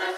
So,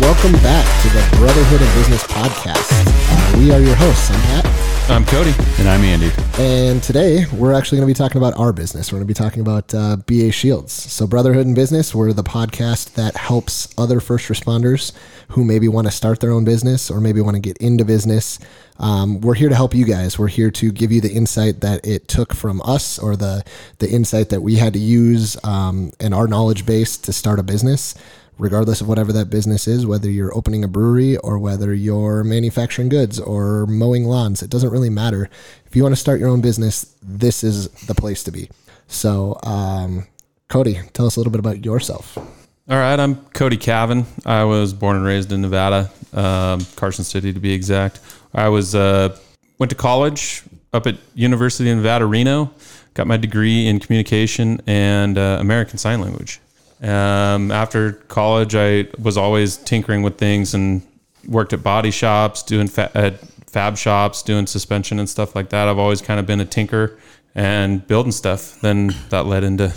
welcome back to the Brotherhood of Business podcast. Uh, we are your hosts. I'm Pat. I'm Cody. And I'm Andy. And today we're actually going to be talking about our business. We're going to be talking about uh, BA Shields. So, Brotherhood in Business, we're the podcast that helps other first responders who maybe want to start their own business or maybe want to get into business. Um, we're here to help you guys. We're here to give you the insight that it took from us or the, the insight that we had to use um, in our knowledge base to start a business regardless of whatever that business is, whether you're opening a brewery or whether you're manufacturing goods or mowing lawns, it doesn't really matter. If you want to start your own business, this is the place to be. So, um, Cody, tell us a little bit about yourself. All right, I'm Cody Cavan. I was born and raised in Nevada, um, Carson City to be exact. I was uh, went to college up at University of Nevada, Reno. Got my degree in communication and uh, American Sign Language. Um, after college, I was always tinkering with things and worked at body shops, doing fa- at fab shops, doing suspension and stuff like that. I've always kind of been a tinker and building stuff. Then that led into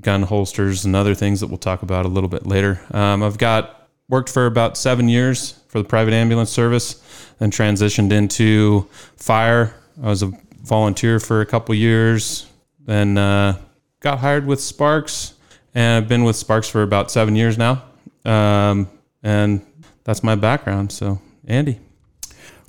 gun holsters and other things that we'll talk about a little bit later. Um, I've got worked for about seven years for the private ambulance service, then transitioned into fire. I was a volunteer for a couple years, then uh, got hired with Sparks and I've been with Sparks for about seven years now. Um, and that's my background. So, Andy.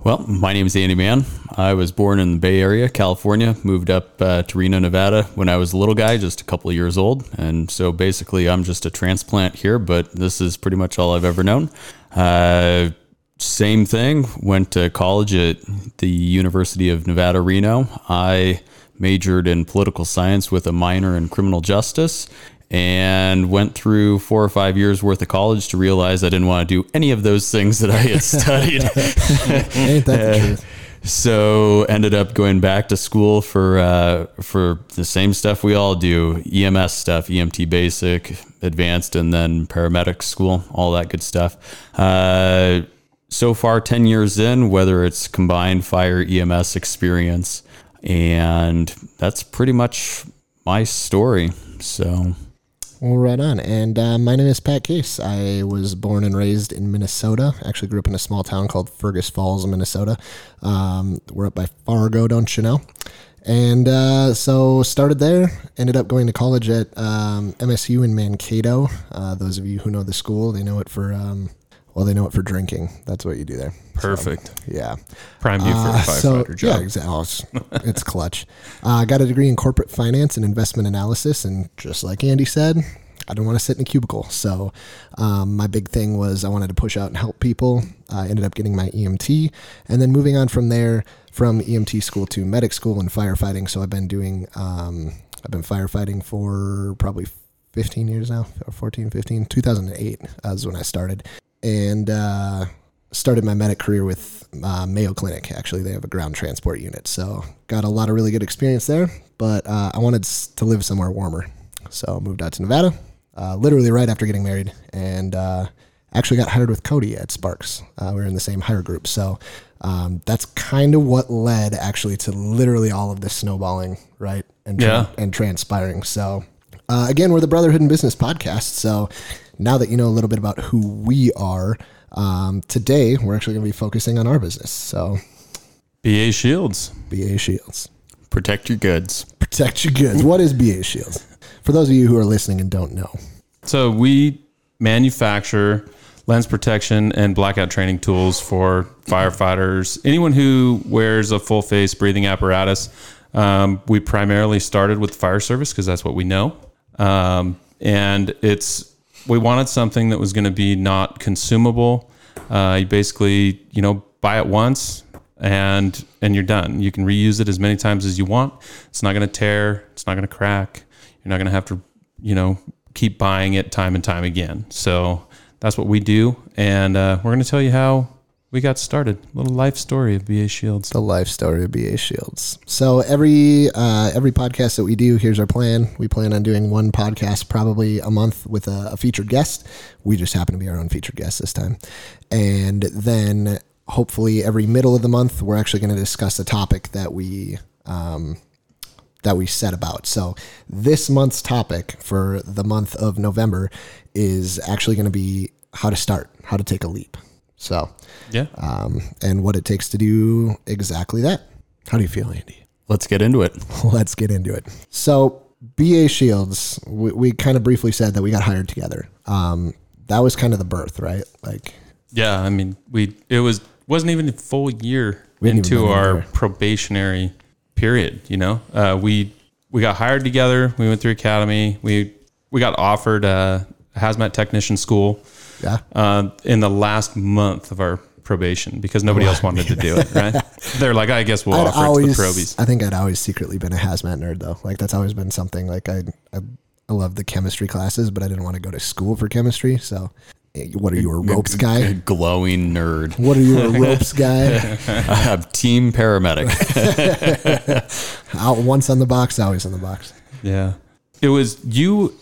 Well, my name is Andy Mann. I was born in the Bay Area, California, moved up uh, to Reno, Nevada when I was a little guy, just a couple of years old. And so basically, I'm just a transplant here, but this is pretty much all I've ever known. Uh, same thing, went to college at the University of Nevada, Reno. I majored in political science with a minor in criminal justice and went through four or five years worth of college to realize I didn't want to do any of those things that I had studied. Ain't that the truth? so ended up going back to school for uh, for the same stuff we all do EMS stuff EMT basic advanced and then paramedic school all that good stuff uh, so far 10 years in whether it's combined fire EMS experience and that's pretty much my story so Well, right on. And uh, my name is Pat Case. I was born and raised in Minnesota. Actually, grew up in a small town called Fergus Falls, Minnesota. Um, we're up by Fargo, don't you know? And uh, so started there. Ended up going to college at um, MSU in Mankato. Uh, those of you who know the school, they know it for um, well, they know it for drinking. That's what you do there. Perfect. Yeah. Prime you for a Uh, firefighter job. Yeah, exactly. Oh, it's, it's clutch. I uh, got a degree in corporate finance and investment analysis, and just like Andy said, I didn't want to sit in a cubicle. So um, my big thing was I wanted to push out and help people. I ended up getting my EMT, and then moving on from there, from EMT school to medic school and firefighting. So I've been doing, um, I've been firefighting for probably 15 years now, or 14, 15. 2008 was when I started, and. Uh, started my medic career with uh, Mayo Clinic. Actually, they have a ground transport unit, so got a lot of really good experience there. But uh, I wanted to live somewhere warmer, so moved out to Nevada, uh, literally right after getting married, and uh, actually got hired with Cody at Sparks. Uh, we were in the same hire group, so um, that's kind of what led actually to literally all of this snowballing, right? And tra- Yeah. and transpiring. So uh, again, we're the Brotherhood and Business podcast. So now that you know a little bit about who we are, um, today we're actually going to be focusing on our business. So BA Shields. BA Shields. protect your goods Protect your goods. What is BA Shields? For those of you who are listening and don't know, So we manufacture lens protection and blackout training tools for firefighters, anyone who wears a full face breathing apparatus. Um, we primarily started with fire service because that's what we know, um, and it's we wanted something that was going to be not consumable. Uh, you basically, you know, buy it once and and you're done. You can reuse it as many times as you want. It's not going to tear. It's not going to crack. You're not going to have to, you know, keep buying it time and time again. So that's what we do, and uh, we're going to tell you how we got started. Little life story of BA Shields. the life story of BA Shields. So every uh, every podcast that we do, here's our plan. We plan on doing one podcast probably a month with a, a featured guest. We just happen to be our own featured guest this time, and then hopefully every middle of the month we're actually going to discuss a topic that we um, that we set about. So this month's topic for the month of November is actually going to be how to start, how to take a leap. So Yeah. um, and what it takes to do exactly that. How do you feel, Andy? Let's get into it. Let's get into it. So, BA Shields, we, we kind of briefly said that we got hired together. Um, that was kind of the birth, right? Like, Yeah, I mean, we it was wasn't even a full year We hadn't even into our probationary period. You know, uh, we we got hired together. We went through academy. We we got offered a hazmat technician school yeah, uh, in the last month of our probation because nobody else wanted to do it. Right? They're like, I guess we'll I'd offer it to the probies. I think I'd always secretly been a hazmat nerd, though. Like, that's always been something. Like, I, I, I love the chemistry classes, but I didn't want to go to school for chemistry. So, eh, what are you, a ropes A guy? glowing nerd. What are you, a ropes guy? I have team paramedic. Out once on the box, always on the box. Yeah. It was you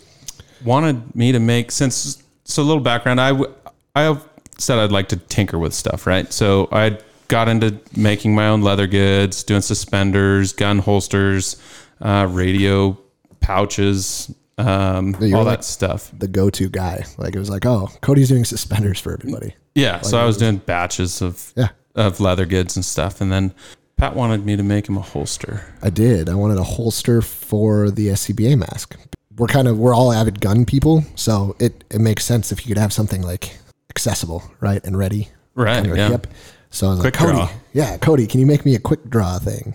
wanted me to make since so a little background. I w- I said I'd like to tinker with stuff, right? So I got into making my own leather goods, doing suspenders, gun holsters, uh, radio pouches, um, all like- that stuff. The go-to guy. Like, it was like, oh, Cody's doing suspenders for everybody. Yeah. So I was doing batches of Yeah. of leather goods and stuff, and then Pat wanted me to make him a holster. I did. I wanted a holster for the SCBA mask. We're kind of we're all avid gun people, so it it makes sense if you could have something like accessible, right, and ready Right. on your yeah. hip. So I was Quick like, Cody, draw. yeah, Cody, can you make me a quick draw thing?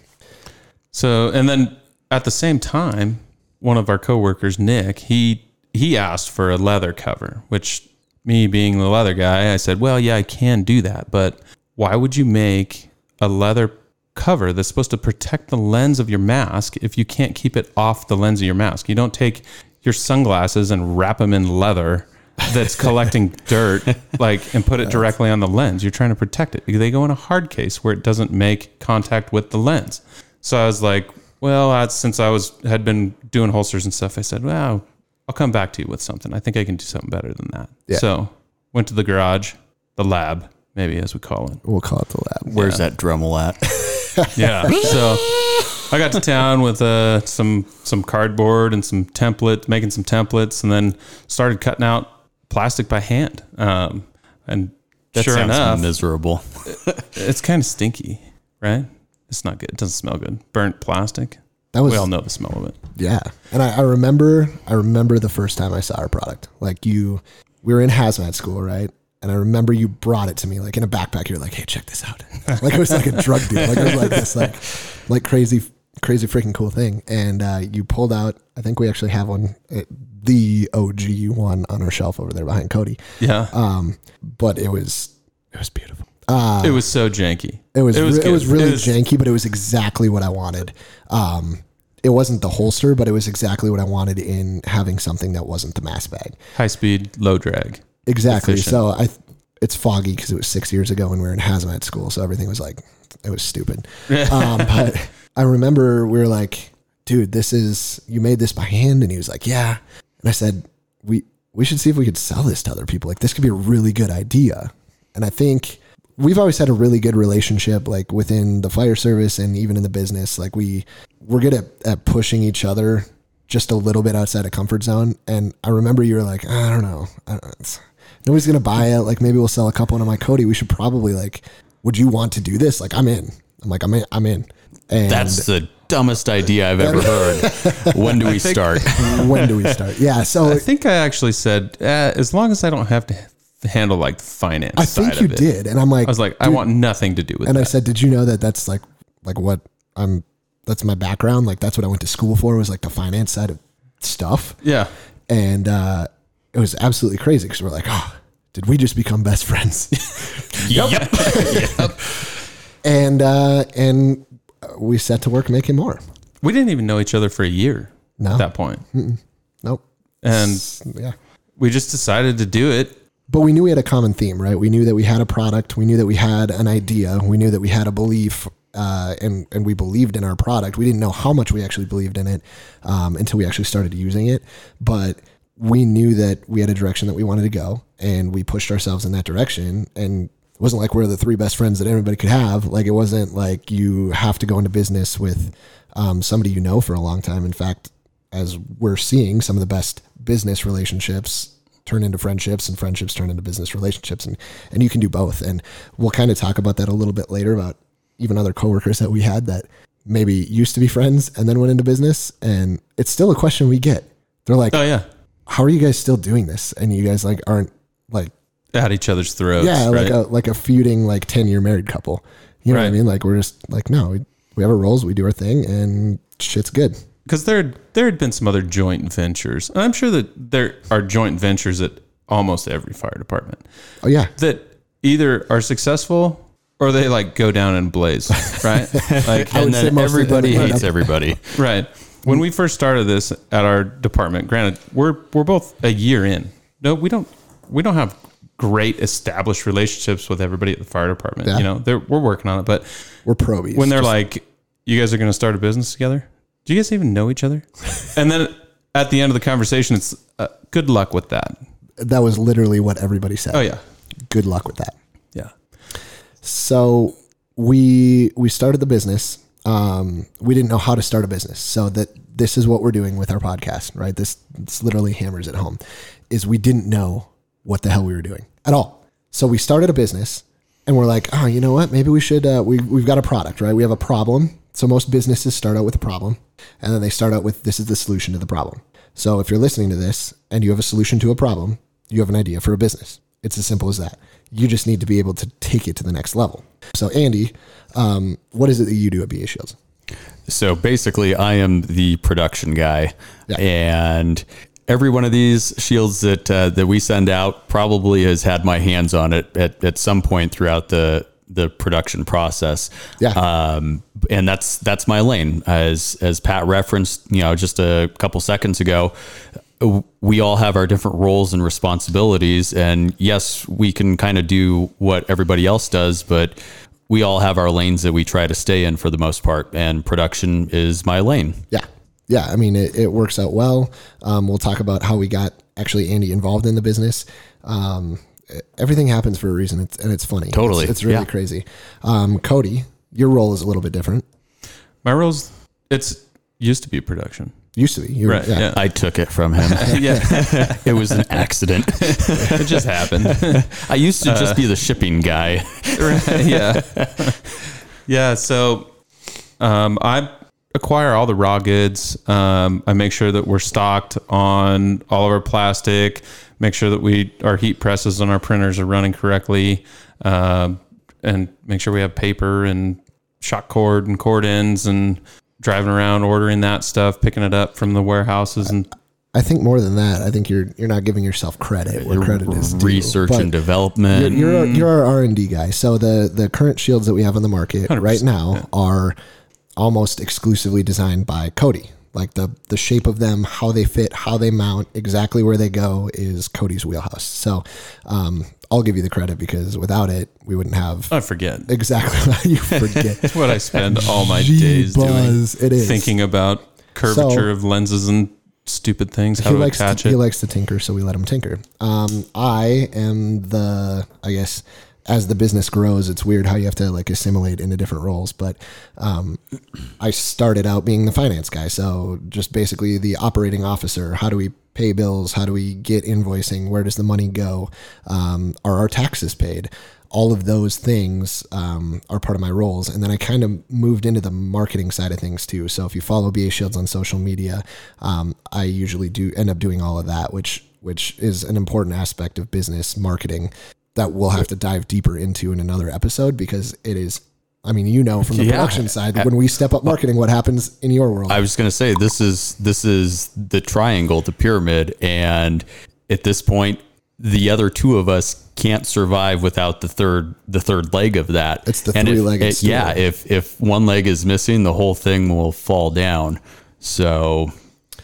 So, and then at the same time, one of our coworkers, Nick, he he asked for a leather cover, which me being the leather guy, I said, "Well, yeah, I can do that, but why would you make a leather cover that's supposed to protect the lens of your mask if you can't keep it off the lens of your mask? You don't take your sunglasses and wrap them in leather." that's collecting dirt like and put it directly on the lens you're trying to protect it they go in a hard case where it doesn't make contact with the lens so I was like, well, since I was had been doing holsters and stuff, I said, well, I'll come back to you with something. I think I can do something better than that. Yeah. So went to the garage, the lab, maybe as we call it. We'll call it the lab. Where's that Dremel at? Yeah. so I got to town with uh, some some cardboard and some template, making some templates, and then started cutting out plastic by hand. Um, and That sure enough, miserable. it's kind of stinky, right? It's not good. It doesn't smell good. Burnt plastic. That was we all know the smell of it. Yeah. And I, I remember I remember the first time I saw our product. Like you we were in hazmat school, right? And I remember you brought it to me like in a backpack. You're like, hey, check this out. like it was like a drug deal. Like it was like this like like crazy crazy freaking cool thing. And uh, you pulled out I think we actually have one uh, the OG one on our shelf over there behind Cody. Yeah. Um, but it was it was beautiful. Uh, it was so janky. it was it was, it was really It was- janky, but it was exactly what I wanted. Um, it wasn't the holster, but it was exactly what I wanted in having something that wasn't the mass bag. high speed, low drag. Exactly. So I, it's foggy because it was six years ago when we were in hazmat school, so everything was like it was stupid. um, but I remember we were like, "Dude, this is you made this by hand," and he was like, "Yeah," and I said, "We we should see if we could sell this to other people. Like this could be a really good idea." And I think we've always had a really good relationship, like within the fire service and even in the business. Like we we're good at, at pushing each other just a little bit outside of comfort zone. And I remember you were like, I don't know, I don't, it's, nobody's gonna buy it. Like maybe we'll sell a couple. And I'm like, Cody, we should probably like, would you want to do this? Like I'm in. I'm like I'm in. I'm in. And That's the dumbest idea I've ever heard. When do we start? when do we start? Yeah. So I think I actually said, uh, as long as I don't have to handle like finance I side think you of it. did. And I'm like, I was like, I want nothing to do with it. and I said, did you know that that's like like what I'm? That's my background. Like that's what I went to school for. Was like the finance side of stuff. yeah. and uh, it was absolutely crazy because we're like, oh, did we just become best friends? yep. and uh, and we set to work making more. We didn't even know each other for a year No. at that point. Nope. And Yeah. we just decided to do it. But we knew we had a common theme, right? We knew that we had a product. We knew that we had an idea. We knew that we had a belief, uh, and and we believed in our product. We didn't know how much we actually believed in it um, until we actually started using it. But we knew that we had a direction that we wanted to go, and we pushed ourselves in that direction. And it wasn't like we're the three best friends that everybody could have. Like it wasn't like you have to go into business with um, somebody you know for a long time. In fact, as we're seeing, some of the best business relationships turn into friendships and friendships turn into business relationships and and you can do both and we'll kind of talk about that a little bit later about even other coworkers that we had that maybe used to be friends and then went into business and it's still a question we get they're like Oh yeah, how are you guys still doing this and you guys like aren't like at each other's throats. yeah like right? a like a feuding like 10 year married couple you know what i mean like we're just like no we, we have our roles we do our thing and shit's good because there there had been some other joint ventures, and I'm sure that there are joint ventures at almost every fire department oh yeah that either are successful or they like go down in blaze, right? like, and then most everybody hates everybody. right. When we first started this at our department, granted, we're we're both a year in. No, we don't we don't have great established relationships with everybody at the fire department. Yeah. You know, they're, we're working on it, but we're probies when they're Just- like, "You guys are going to start a business together," do you guys even know each other? and then at the end of the conversation, it's uh, good luck with that. that was literally what everybody said Oh yeah, good luck with that yeah. So we we started the business. Um, we didn't know how to start a business, so that this is what we're doing with our podcast, right? This, this literally hammers it home. Is we didn't know what the hell we were doing at all. So we started a business, and we're like, oh, you know what? Maybe we should. Uh, we we've got a product, right? We have a problem. So most businesses start out with a problem, and then they start out with this is the solution to the problem. So if you're listening to this and you have a solution to a problem, you have an idea for a business. It's as simple as that. You just need to be able to take it to the next level. So Andy, um, what is it that you do at BA Shields? So basically, I am the production guy, Yeah. and every one of these shields that uh, that we send out probably has had my hands on it at, at some point throughout the the production process. Yeah. Um, and that's that's my lane, as as Pat referenced, you know, just a couple seconds ago. We all have our different roles and responsibilities, and yes, we can kind of do what everybody else does, but we all have our lanes that we try to stay in for the most part, and production is my lane. Yeah. Yeah. I mean, it, it works out well. Um, we'll talk about how we got actually Andy involved in the business. Um, everything happens for a reason, it's, and it's funny. Totally. It's, it's really Yeah. crazy. Um, Cody, your role is a little bit different. My roles, it's used to be production. Used to be. You were- Right. Yeah. I took it from him. yeah. it was an accident. it just happened. I used to just be the shipping guy. right, yeah. yeah. So um, I acquire all the raw goods. Um, I make sure that we're stocked on all of our plastic, make sure that we our heat presses on our printers are running correctly, um, and make sure we have paper and shock cord and cord ends and driving around ordering that stuff, picking it up from the warehouses and I think more than that, I think you're you're not giving yourself credit where credit is due. Research But and development. You're you're, our, you're our R and D guy. So the the current shields that we have on the market right 100%, now are almost exclusively designed by Cody. Like the the shape of them, how they fit, how they mount, exactly where they go is Cody's wheelhouse. So um, I'll give you the credit because without it, we wouldn't have I forget. exactly how you forget. That's what I spend all my days doing. It is. Thinking about curvature So- of lenses and stupid things, how he to likes attach to, it. he likes to tinker, so we let him tinker. Um, I am the I guess as the business grows, it's weird how you have to like assimilate into different roles. But um, I started out being the finance guy, so just basically the operating officer. How do we pay bills? How do we get invoicing? Where does the money go? Um, are our taxes paid? all of those things um, are part of my roles. And then I kind of moved into the marketing side of things too. So if you follow BA Shields on social media, um, I usually do end up doing all of that, which which is an important aspect of business marketing that we'll have to dive deeper into in another episode because it is. I mean, you know, from the Yeah. production side, when we step up marketing, what happens in your world? I was going to say this is this is the triangle, the pyramid, and at this point, the other two of us can't survive without the third the third leg of that. It's the And if- three-legged it- Yeah, if if one leg is missing, the whole thing will fall down. So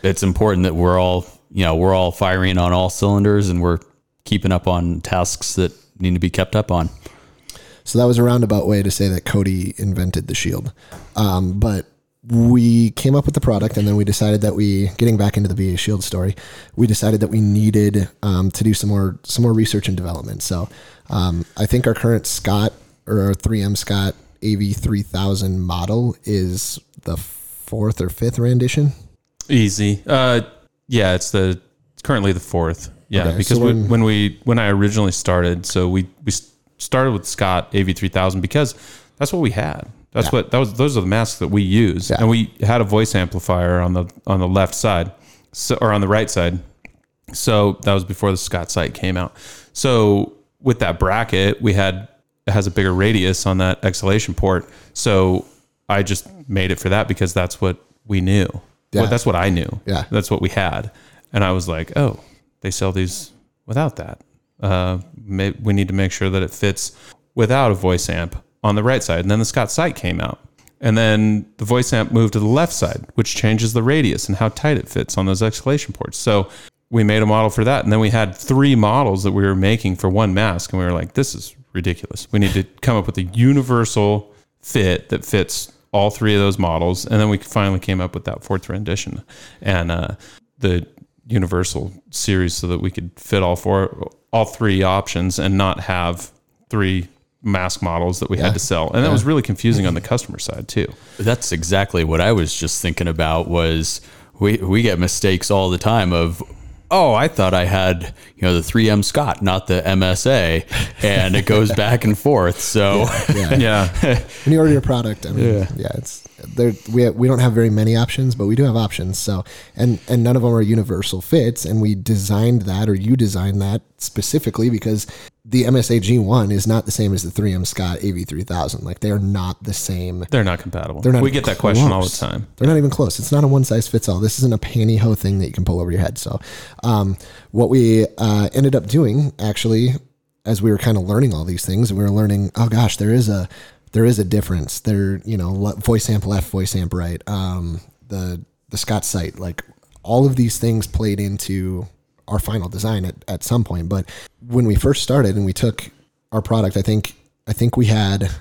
it's important that we're all you know we're all firing on all cylinders and we're keeping up on tasks that need to be kept up on. So that was a roundabout way to say that Cody invented the shield. Um, but we came up with the product and then we decided that we getting back into the BA Shield story, we decided that we needed um, to do some more some more research and development. So um, I think our current Scott or our 3M Scott AV3000 model is the fourth or fifth rendition. Easy. Uh, yeah, it's the it's currently the fourth. Yeah, Okay, because so when, when- when we when I originally started, so we we started with Scott AV3000 because that's what we had. That's Yeah. what that was. Those are the masks that we use, Yeah. and we had a voice amplifier on the on the left side, so or on the right side. So that was before the Scott Sight came out. So with that bracket, we had it has a bigger radius on that exhalation port. So I just made it for that because that's what we knew. Yeah. Well, that's what I knew. Yeah. That's what we had. And I was like, oh, they sell these without that. Uh, may, we need to make sure that it fits without a voice amp on the right side. And then the Scott Sight came out. And then the voice amp moved to the left side, which changes the radius and how tight it fits on those exhalation ports. So we made a model for that. And then we had three models that we were making for one mask. And we were like, this is ridiculous. We need to come up with a universal fit that fits all three of those models. And then we finally came up with that fourth rendition and uh, the universal series so that we could fit all four, all three options and not have three mask models that we Yeah. had to sell. And that was really confusing on mm-hmm. the customer side too. That's exactly what I was just thinking about was we we get mistakes all the time of oh, I thought I had, you know, the 3M Scott, not the MSA, and it goes back and forth. So Yeah. Yeah. when you order your product, I mean, yeah, it's there. We we don't have very many options, but we do have options. So and and none of them are universal fits. And we designed that, or you designed that specifically because the MSA G1 is not the same as the 3M Scott AV3000. Like they are not the same. They're not compatible. They're not we get that question all the time. They're not even close. It's not a one size fits all. This isn't a pantyhose thing that you can pull over your head. So, um, what we uh, ended up doing actually, as we were kind of learning all these things, and we were learning, oh gosh, there is a there is a difference. There, you know, voice amp left, voice amp right. Um, the the Scott Sight, like all of these things played into our final design at, at some point. But when we first started and we took our product, I think I think we had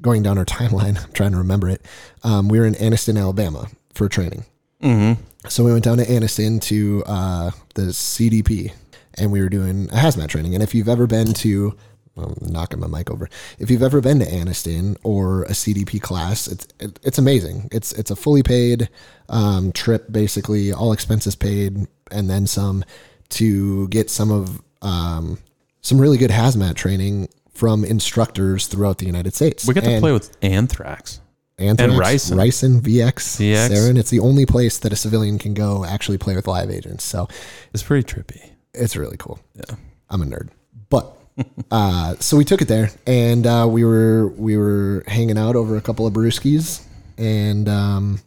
going down our timeline, I'm trying to remember it. Um, we were in Anniston, Alabama for training. Mm-hmm. So we went down to Anniston to uh, the CDP and we were doing a hazmat training. And if you've ever been to, I'm knocking my mic over. If you've ever been to Anniston or a CDP class, it's it, it's amazing. It's it's a fully paid um, trip, basically all expenses paid, and then some to get some of um, some really good hazmat training from instructors throughout the United States. We got to And play with anthrax. Anthrax, and ricin. Ricin, VX, VX. Sarin. It's the only place that a civilian can go actually play with live agents. So It's pretty trippy. it's really cool. Yeah, I'm a nerd, but uh, so we took it there, and uh, we were we were hanging out over a couple of brewskis, and um,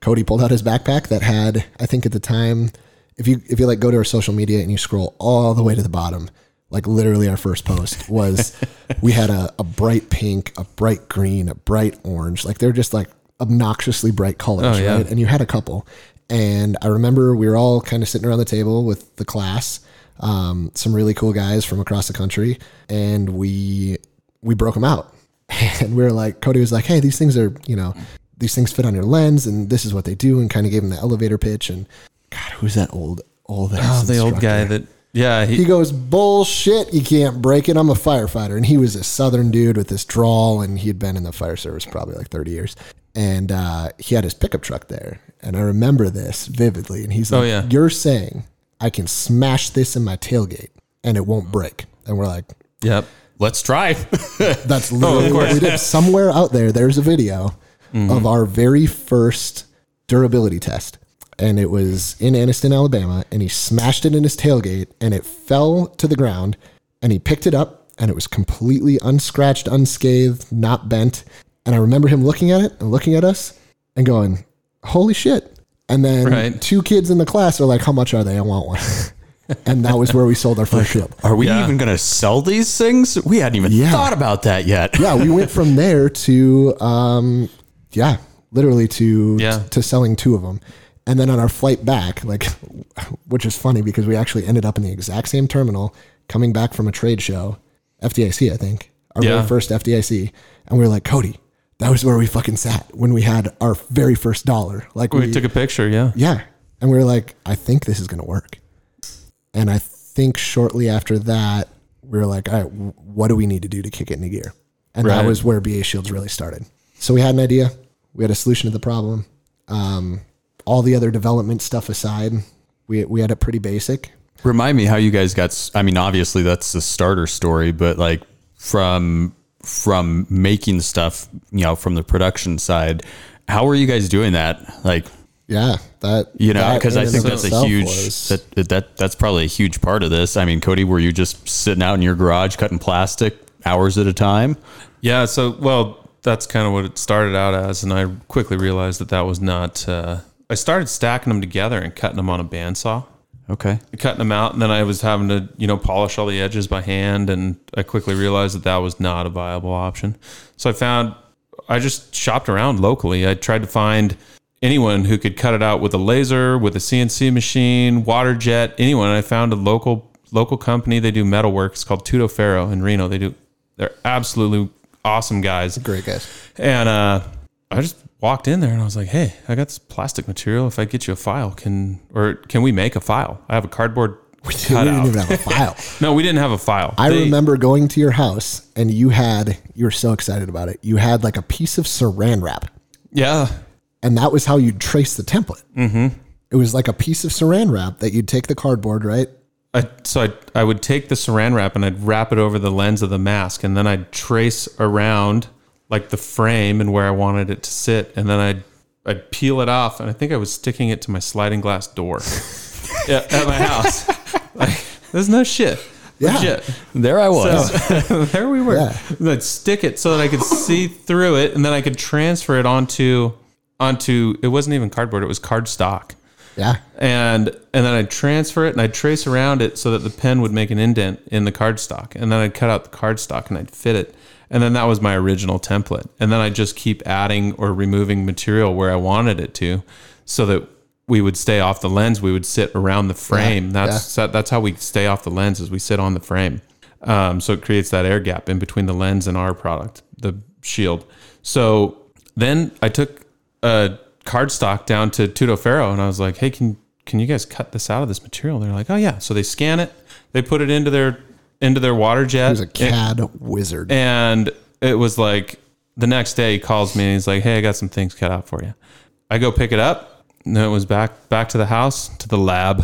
Cody pulled out his backpack that had, I think at the time, if you if you like go to our social media and you scroll all the way to the bottom, like literally our first post was we had a, a bright pink, a bright green, a bright orange, like they're just like obnoxiously bright colors, Oh, yeah. right? And you had a couple, and I remember we were all kind of sitting around the table with the class, um, some really cool guys from across the country, and we we broke them out, and we were like, Cody was like, "Hey, these things are, you know, these things fit on your lens, and this is what they do," and kind of gave him the elevator pitch. And God, who's that old old ass Oh, the old guy that, yeah, he, He goes, bullshit, you can't break it. I'm a firefighter. And he was a southern dude with this drawl, and he'd been in the fire service probably like 30 years. And uh, he had his pickup truck there. And I remember this vividly. And he's like, Oh, yeah. You're saying I can smash this in my tailgate and it won't break. And we're like, yep. let's try. that's oh, literally what we did. Somewhere out there, there's a video mm-hmm. of our very first durability test. And it was in Anniston, Alabama. And he smashed it in his tailgate and it fell to the ground. And he picked it up and it was completely unscratched, unscathed, not bent. And I remember him looking at it and looking at us and going, holy shit. And then Right. two kids in the class are like, how much are they? I want one. and that was where we sold our first ship. Are we Yeah. even going to sell these things? We hadn't even Yeah. thought about that yet. yeah, we went from there to um, yeah, literally to Yeah. to selling two of them, and then on our flight back, like, which is funny because we actually ended up in the exact same terminal coming back from a trade show, FDIC, I think, our Yeah. very first FDIC, and we were like, Cody, that was where we fucking sat when we had our very first dollar. Like We took a picture. Yeah. yeah. And we were like, I think this is going to work. And I think shortly after that, we were like, all right, what do we need to do to kick it into gear? And that was where BA Shields really started. So we had an idea, we had a solution to the problem. Um, all the other development stuff aside, we, we had it pretty basic. Remind me how you guys got. I mean, obviously that's the starter story, but like from from making stuff, you know, from the production side, how were you guys doing that? Like, Yeah. That, you know, because I think that's a huge was- that that that's probably a huge part of this. I mean, Cody, were you just sitting out in your garage cutting plastic hours at a time? Yeah. So, well, that's kind of what it started out as. And I quickly realized that that was not, uh, I started stacking them together and cutting them on a bandsaw. Okay. cutting them out and then I was having to, you know, polish all the edges by hand and I quickly realized that that was not a viable option. So I found I just shopped around locally. I tried to find anyone who could cut it out with a laser, with a CNC machine, water jet, anyone. I found a local local company. They do metal work. It's called Tudo Ferro in Reno. They do they're absolutely awesome guys. great guys. And uh, I just walked in there and I was like, "Hey, I got this plastic material. If I get you a file, can or can we make a file? I have a cardboard We cutout. didn't even have a file. no, we didn't have a file. I They- remember going to your house and you had you were so excited about it. You had like a piece of saran wrap, Yeah, and that was how you'd trace the template. Mm-hmm. It was like a piece of saran wrap that you'd take the cardboard, right? I, so I I would take the saran wrap and I'd wrap it over the lens of the mask, and then I'd trace around like the frame and where I wanted it to sit, and then I'd I'd peel it off, and I think I was sticking it to my sliding glass door. yeah, at my house. Like, there's no shit. Yeah. Legit. There I was. So there we were. Yeah. I'd stick it so that I could see through it, and then I could transfer it onto onto. It wasn't even cardboard; it was cardstock. Yeah. And and then I'd transfer it and I'd trace around it so that the pen would make an indent in the cardstock, and then I'd cut out the cardstock and I'd fit it, and then that was my original template. And then I'd just keep adding or removing material where I wanted it to, so that we would stay off the lens. We would sit around the frame. that's that, that's how we stay off the lens. Is we sit on the frame. Um, so it creates that air gap in between the lens and our product, the shield. So then I took a cardstock down to Tudo Ferro and I was like, hey, can can you guys cut this out of this material? They're like, oh yeah. So they scan it, they put it into their into their water jet. He was a CAD wizard. And it was like the next day he calls me and he's like, Hey, I got some things cut out for you. I go pick it up. And then it was back back to the house, to the lab,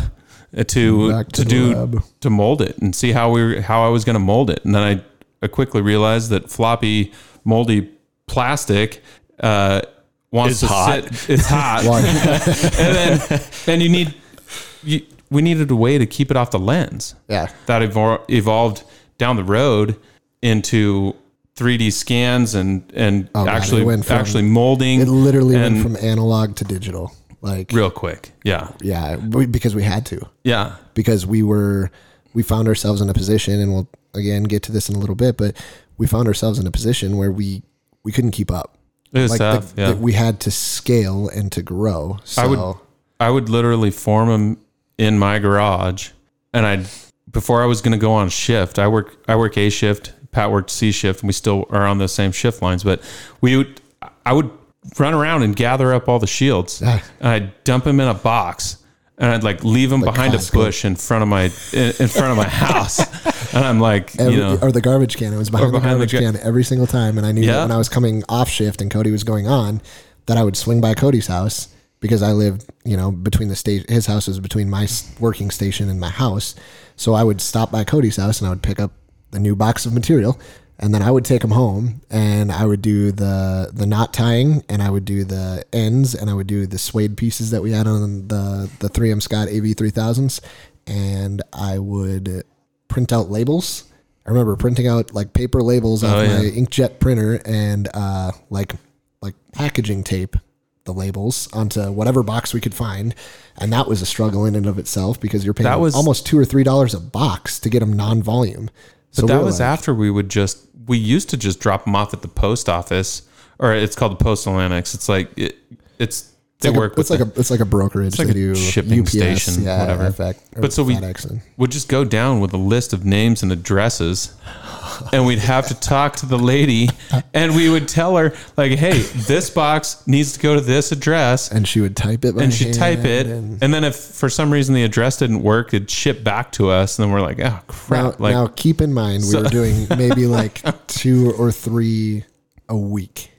uh, to to to, do lab. to mold it and see how we were, how I was going to mold it. And then I, I quickly realized that floppy moldy plastic uh, wants Is to hot. sit. It's hot Well, and then and you need you, we needed a way to keep it off the lens yeah. that evol- evolved down the road into 3D scans and and Oh, actually went from- actually molding It literally went from analog to digital. Like, real quick. Yeah, yeah, we- because we had to. yeah, because we were we found ourselves in a position and we'll again get to this in a little bit but we found ourselves in a position where we we couldn't keep up it was like tough. the- yeah, the- we had to scale and to grow so I would I would literally form them in my garage, and I before I was going to go on shift. I work I work A shift. Pat worked C shift, and we still are on the same shift lines. But we would I would run around and gather up all the shields, and I'd dump them in a box. And I'd like leave them behind Costco. a bush in front of my in, in front of my house, and I'm like, every, you know, or the garbage can it was behind, behind the the garbage ga- can every single time and i knew that Yeah. when i was coming off shift and cody was going on that i would swing by cody's house because i lived you know between the state his house was between my working station and my house so i would stop by cody's house and i would pick up the new box of material and then I would take them home and I would do the the knot tying and I would do the ends and I would do the suede pieces that we had on the the 3M Scott AV 3000s and I would print out labels. I remember printing out like paper labels off Oh, yeah. my inkjet printer and uh, like like packaging tape the labels onto whatever box we could find, and that was a struggle in and of itself because you're paying That was- almost two or three dollars a box to get them non-volume. So But that were was like- after we would just we used to just drop them off at the post office, or it's called the postal annex. It's like it, it's they It's like, work a, with it's like a it's like a brokerage. like they a do shipping UPS, station, yeah, whatever. FX, But so we- would just go down with a list of names and addresses and we'd have to talk to the lady, and we would tell her like, "Hey, this box needs to go to this address." And she would type it and she'd type it, and- and then if for some reason the address didn't work, it'd ship back to us, and then we're like, "Oh Now, crap!" like, now, keep in mind, we So- were doing maybe like two or three a week,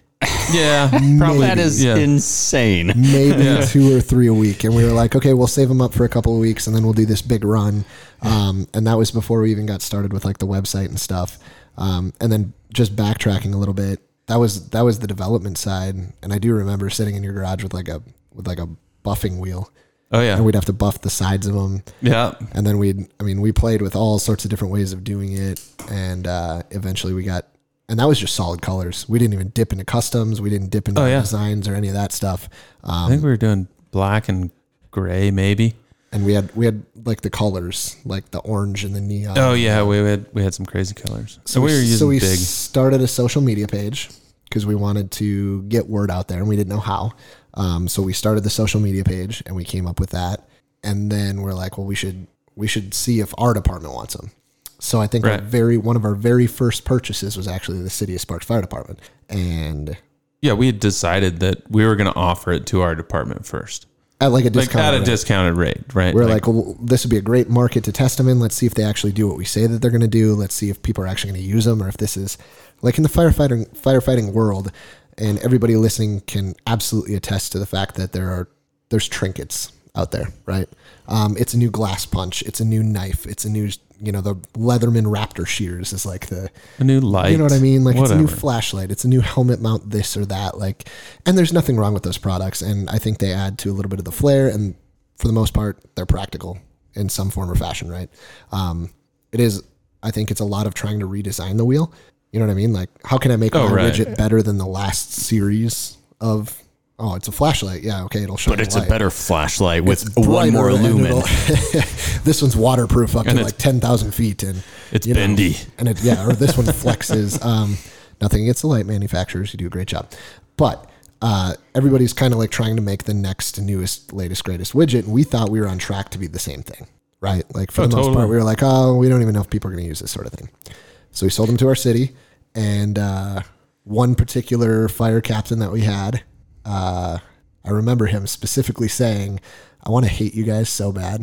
yeah, probably That is yeah. insane. maybe two or three a week. And we were like, okay, we'll save them up for a couple of weeks and then we'll do this big run. Um, and that was before we even got started with like the website and stuff. Um, and then just backtracking a little bit, that was, that was the development side. And I do remember sitting in your garage with like a, with like a buffing wheel Oh yeah, and we'd have to buff the sides of them. yeah. and then we'd i mean we played with all sorts of different ways of doing it and uh, eventually we got and that was just solid colors we didn't even dip into customs we didn't dip into Oh, yeah. designs or any of that stuff I um, think we were doing black and gray, maybe. and we had we had like the colors like the orange and the neon Oh yeah, we had we had some crazy colors. So, we were using so we big. started a social media page because we wanted to get word out there and we didn't know how um, so we started the social media page and we came up with that and then we're like well we should we should see if our department wants them so i think our Right. very one of our very first purchases was actually the city of sparks fire department and Yeah, we had decided that we were going to offer it to our department first, at like a like at a rate. discounted rate, right? we're like, well, this would be a great market to test them in. Let's see if they actually do what we say that they're going to do. Let's see if people are actually going to use them, or if this is like in the firefighting firefighting world. And everybody listening can absolutely attest to the fact that there are there's trinkets out there, right? Um, it's a new glass punch, it's a new knife, it's a new you know the Leatherman Raptor shears is like the a new light. you know what I mean? Like it's a new flashlight, it's a new helmet mount, this or that. Like, and there's nothing wrong with those products, and I think they add to a little bit of the flair, and for the most part, they're practical in some form or fashion, right? Um, it is. I think it's a lot of trying to redesign the wheel. You know what I mean? Like, how can I make Oh, my right. widget better than the last series of? Oh, it's a flashlight. Yeah, okay, it'll show. But it's a light. better flashlight with one more lumen. this one's waterproof up And to like ten thousand feet, and It's you know, bendy. and it yeah, or this one flexes. Um, nothing against the light manufacturers; you do a great job, but uh, everybody's kind of like trying to make the next newest, latest, greatest widget, and we thought we were on track to be the same thing, right? Like for Oh, the most totally. part, we were like, oh, we don't even know if people are going to use this sort of thing. So we sold them to our city, and uh, one particular fire captain that we had, uh, I remember him specifically saying, "I want to hate you guys so bad,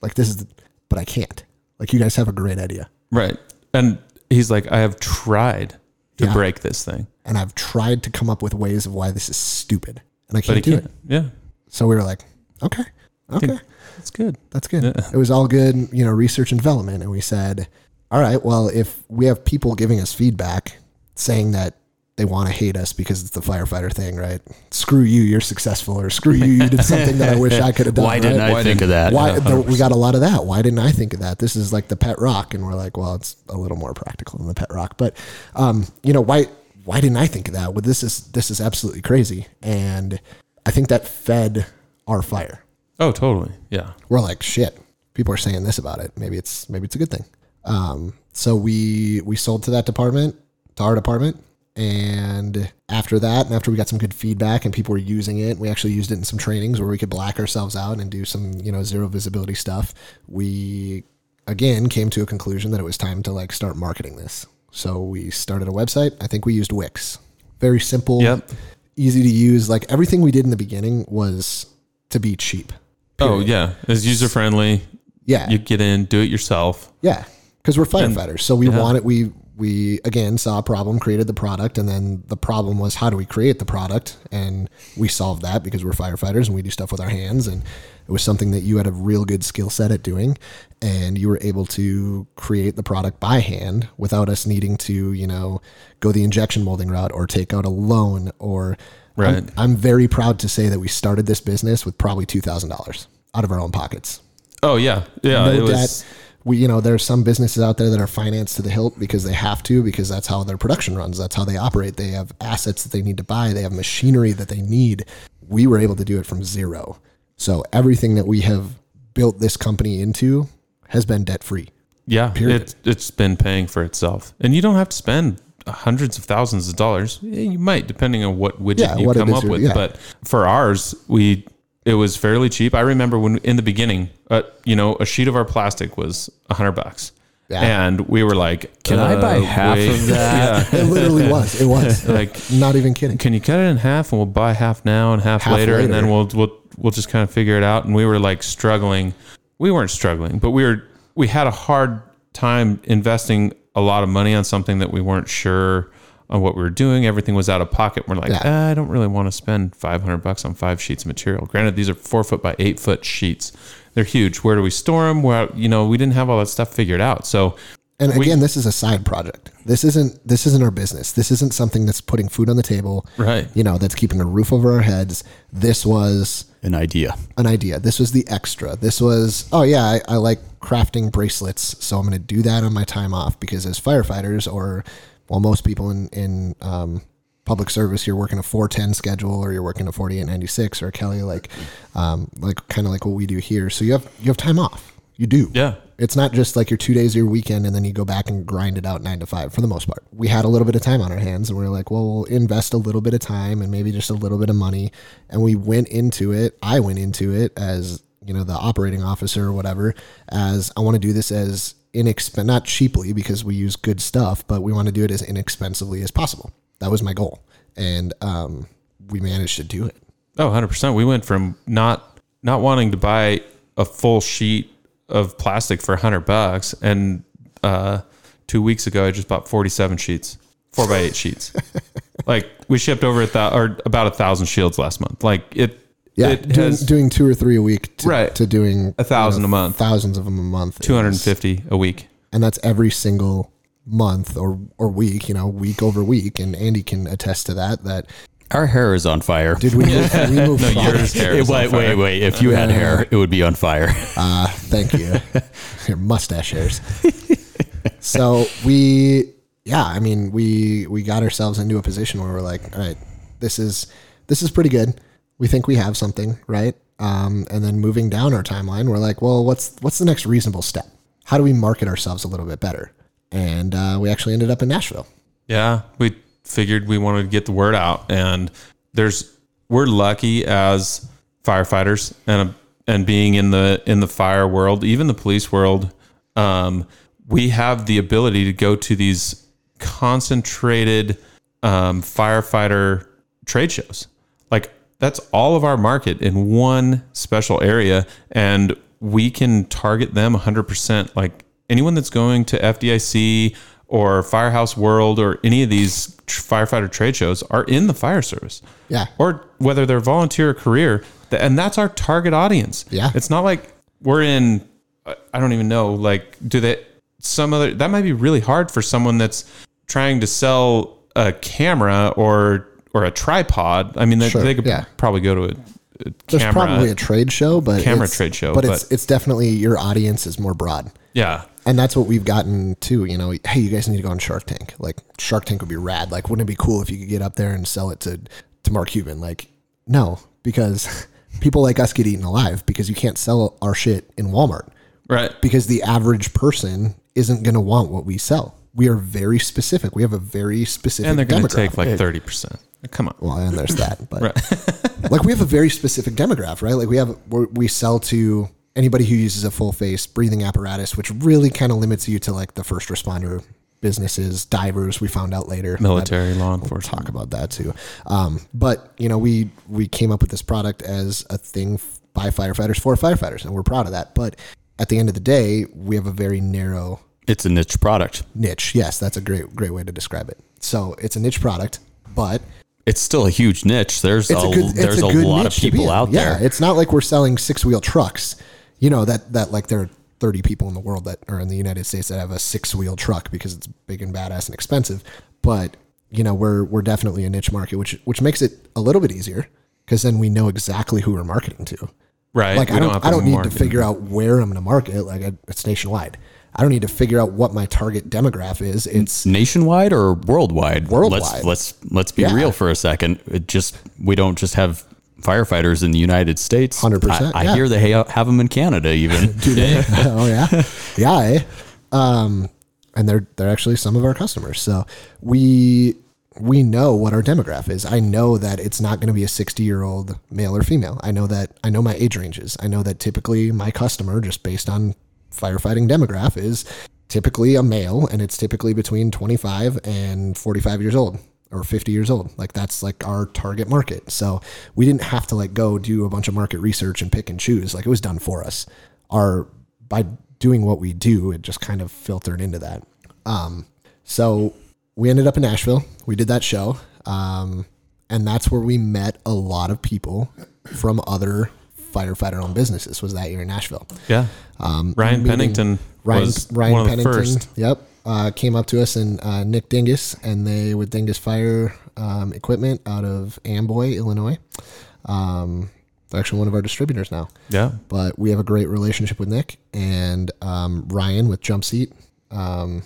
like this is, the, but I can't. Like you guys have a great idea, right. And he's like, I have tried to Yeah. break this thing, and I've tried to come up with ways of why this is stupid, and I can't do can't. it." Yeah, So we were like, "Okay, okay." That's good. That's good. It was all good, you know, research and development. And we said, all right, well, if we have people giving us feedback saying that they want to hate us because it's the firefighter thing, right? Screw you, you're successful, or screw you, you did something that I wish I could have done. Why didn't right? I think of that? Why Yeah, there- we got a lot of that? Why didn't I think of that? This is like the pet rock, and we're like, well, it's a little more practical than the pet rock, but um, you know, why why didn't I think of that? Well, this is this is absolutely crazy, and I think that fed our fire Oh, totally. Yeah. we're like shit people are saying this about it maybe it's maybe it's a good thing um, so we we sold to that department to our department and after that and after we got some good feedback and people were using it we actually used it in some trainings where we could black ourselves out and do some you know zero visibility stuff we again came to a conclusion that it was time to like start marketing this so we started a website i think we used wix very simple Yep. easy to use like everything we did in the beginning was to be cheap Oh, yeah. It's user friendly. yeah You get in, do it yourself. Yeah, because we're firefighters, so we yeah. wanted we we again saw a problem, created the product, and then the problem was how do we create the product, and we solved that because we're firefighters and we do stuff with our hands, and it was something that you had a real good skill set at doing, and you were able to create the product by hand without us needing to you know go the injection molding route or take out a loan or. Right. I'm, I'm very proud to say that we started this business with probably two thousand dollars out of our own pockets Oh, yeah. Yeah. no it was. We, you know, there are some businesses out there that are financed to the hilt because they have to, because that's how their production runs. That's how they operate. They have assets that they need to buy. They have machinery that they need. We were able to do it from zero. So everything that we have built this company into has been debt free. Yeah, Period. it, it's been paying for itself, and you don't have to spend hundreds of thousands of dollars. Eh, you might, depending on what widget Yeah, you what come up with. yeah. But for ours, we it was fairly cheap. I remember when in the beginning, uh, you know, a sheet of our plastic was a hundred bucks, Yeah. And we were like, Can I buy uh, half wait. of that? Yeah. It literally was. It was. Like, Not even kidding. can you cut it in half and we'll buy half now and half, Half later, and then we'll we'll we'll just kind of figure it out. And we were like struggling. We weren't struggling, but we were we had a hard time investing a lot of money on something that we weren't sure on what we were doing. Everything was out of pocket. We're like, Yeah. "Ah, I don't really want to spend five hundred bucks on five sheets of material. Granted, these are four foot by eight foot sheets. They're huge. Where do we store them? Where you know we didn't have all that stuff figured out. So And We- again, this is a side project. This isn't this isn't our business. This isn't something that's putting food on the table. Right. You know, that's keeping a roof over our heads. This was An idea. an idea. This was the extra. This was, oh yeah, I, I like crafting bracelets, so I'm going to do that on my time off because as firefighters or well, most people in in um, public service, you're working a 410 schedule or you're working a 4896 or Kelly like um, like kind of like what we do here. So you have you have time off. You do. Yeah. It's not just like your two days of your weekend and then you go back and grind it out nine to five for the most part. We had a little bit of time on our hands and we are like, well, we'll invest a little bit of time and maybe just a little bit of money. And we went into it. I went into it as, you know, the operating officer or whatever, as I want to do this as inexp not cheaply because we use good stuff, but we want to do it as inexpensively as possible. That was my goal. And um, we managed to do it. Oh, 100%. We went from not not wanting to buy a full sheet of plastic for 100 bucks and uh 2 weeks ago I just bought 47 sheets. 4 by 8 sheets. like we shipped over a thou- or about a 1000 shields last month. Like it Yeah, it doing, has doing two or three a week to, Right. to doing A thousand a month. thousands of them a month, is- 250 a week. and that's every single month or or week, you know, week over week. And Andy can attest to that. That Our hair is on fire. did we move? we moved No, product. yours hair Hey, is on wait, fire. wait, wait. If you had hair, it would be on fire. Uh, thank you. Your mustache hairs. so we, yeah, I mean, we we got ourselves into a position where we're like, all right, this is this is pretty good. We think we have something, right? Um, and then moving down our timeline, we're like, well, what's what's the next reasonable step? How do we market ourselves a little bit better? And uh, we actually ended up in Nashville. Yeah, we figured we wanted to get the word out, and there's we're lucky as firefighters and and being in the in the fire world, even the police world. Um, we have the ability to go to these concentrated um, firefighter trade shows. Like that's all of our market in one special area, and we can target them 100%. Like anyone that's going to FDIC or Firehouse World or any of these tr- firefighter trade shows are in the fire service. Yeah. Or whether they're volunteer or career, and that's our target audience. Yeah. It's not like we're in, I don't even know, like, do they, some other, that might be really hard for someone that's trying to sell a camera or, or a tripod. I mean, they, Sure, they could yeah. probably go to a, a There's camera. probably a trade show, but Camera it's- trade show, but, it's but- it's definitely your audience is more broad. yeah. And that's what we've gotten to, you know, hey, you guys need to go on Shark Tank. Like Shark Tank would be rad. Like, wouldn't it be cool if you could get up there and sell it to, to Mark Cuban? Like, no, because people like us get eaten alive because you can't sell our shit in Walmart Right. because the average person isn't going to want what we sell. We are very specific. We have a very specific And they're going to take like 30%. Come on. Well, and there's that, but like we have a very specific demographic, right? Like we have we're, we sell to anybody who uses a full face breathing apparatus, which really kind of limits you to like the first responder businesses, divers. We found out later, Military, law We'll enforcement. talk about that too. Um, but you know, we we came up with this product as a thing by firefighters for firefighters, and we're proud of that. But at the end of the day, we have a very narrow It's a niche product. niche. Yes, that's a great great way to describe it. So it's a niche product, but It's still a huge niche. There's a, a good there's a, a, lot of niche to be people out yeah, there. it's not like we're selling six wheel trucks. You know that that like there are thirty people in the world that are in the United States that have a six wheel truck because it's big and badass and expensive. But you know we're we're definitely a niche market, which which makes it a little bit easier because then we know exactly who we're marketing to. Right. Like We I don't, have I don't need to figure out where I'm going to market. Like it's nationwide. I don't need to figure out what my target demographic is. It's nationwide or worldwide? Worldwide. Let's let's let's be Yeah. real for a second. It just we don't just have firefighters in the United States. 100%, I, I yeah. hear they have them in Canada even. Do they? oh yeah, yeah. eh? Um, and they're they're actually some of our customers. So we we know what our demographic is. I know that it's not going to be a 60 year old male or female. I know that I know my age ranges. I know that typically my customer, just based on firefighting demographic, is typically a male and it's typically between 25 and 45 years old or 50 years old. Like that's like our target market. So we didn't have to like go do a bunch of market research and pick and choose. Like it was done for us. Our by doing what we do, it just kind of filtered into that. Um, so we ended up in Nashville. We did that show. Um, and that's where we met a lot of people from other firefighter owned businesses was that year in Nashville. Yeah. Um, Ryan Pennington Ryan, was Ryan one of the first. Yep. Uh, came up to us and uh, Nick Dingus, and they with Dingus Fire um, Equipment out of Amboy, Illinois. Um, they're actually one of our distributors now. Yeah. But we have a great relationship with Nick and um, Ryan with Jump Seat. Um,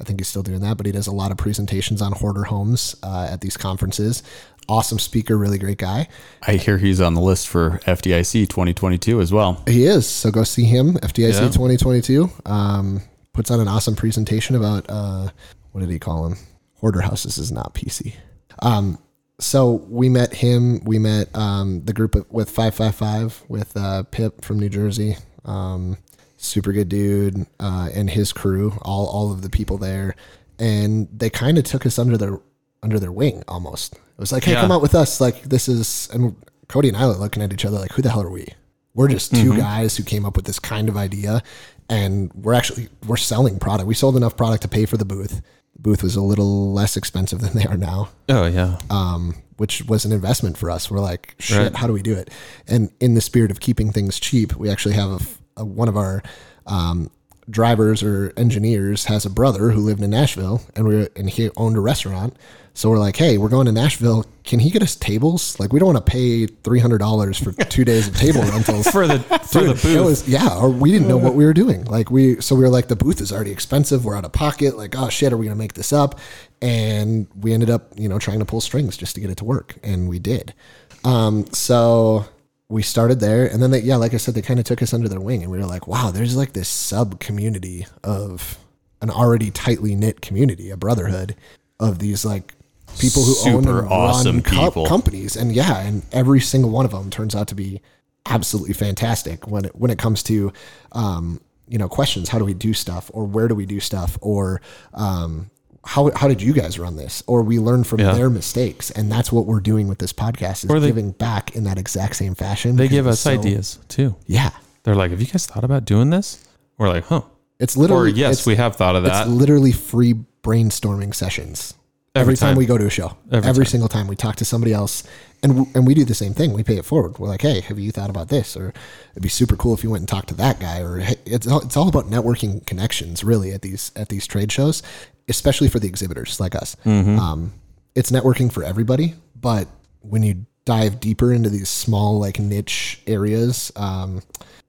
I think he's still doing that, but he does a lot of presentations on hoarder homes uh, at these conferences. Awesome speaker, really great guy. I hear he's on the list for FDIC 2022 as well. He is. So go see him, FDIC Yeah. 2022. Um, puts on an awesome presentation about, uh, what did he call him? Hoarder houses is not PC. Um, so we met him. We met um, the group with 555 with uh, Pip from New Jersey. Um, super good dude uh, and his crew, all, all of the people there. And they kind of took us under their under their wing almost. It was like, hey, Yeah. come out with us. Like this is, and Cody and I were looking at each other like, who the hell are we? We're just 2 guys who came up with this kind of idea, and we're actually we're selling product. We sold enough product to pay for the booth. The booth was a little less expensive than they are now, Oh yeah. um, which was an investment for us. We're like, shit, Right. how do we do it? And in the spirit of keeping things cheap, we actually have a a, one of our um, drivers or engineers has a brother who lived in Nashville, and we and he owned a restaurant. So we're like, hey, we're going to Nashville. Can he get us tables? Like, we don't want to pay three hundred dollars for two days of table rentals For the for the booth. Was yeah, or we didn't know what we were doing. Like we so we were like the booth is already expensive. We're out of pocket. Like oh shit, are we gonna make this up? And we ended up you know trying to pull strings just to get it to work, and we did. Um, so we started there, and then they, yeah, like I said, they kind of took us under their wing, and we were like, wow, there's like this sub community of an already tightly knit community, a brotherhood of these like people who own Super and awesome run co- companies, and yeah, and every single one of them turns out to be absolutely fantastic when it when it comes to um, you know questions. How do we do stuff, or where do we do stuff, or um, how how did you guys run this? Or we learn from Yeah. their mistakes, and that's what we're doing with this podcast is Or they- giving back in that exact same fashion. They give us so- ideas too. Yeah, They're like, "Have you guys thought about doing this?" We're like, "Huh." it's Or literally yes, it's, we have thought of that. it's literally free brainstorming sessions. Every, Every time. time. we go to a show, Every every, single time we talk to somebody else, and w- and we do the same thing. We pay it forward. We're like, hey, have you thought about this? Or it'd be super cool if you went and talked to that guy. Or hey, it's all, it's all about networking connections, really, at these at these trade shows, especially for the exhibitors like us. Mm-hmm. Um, it's networking for everybody, but when you dive deeper into these small like niche areas, um,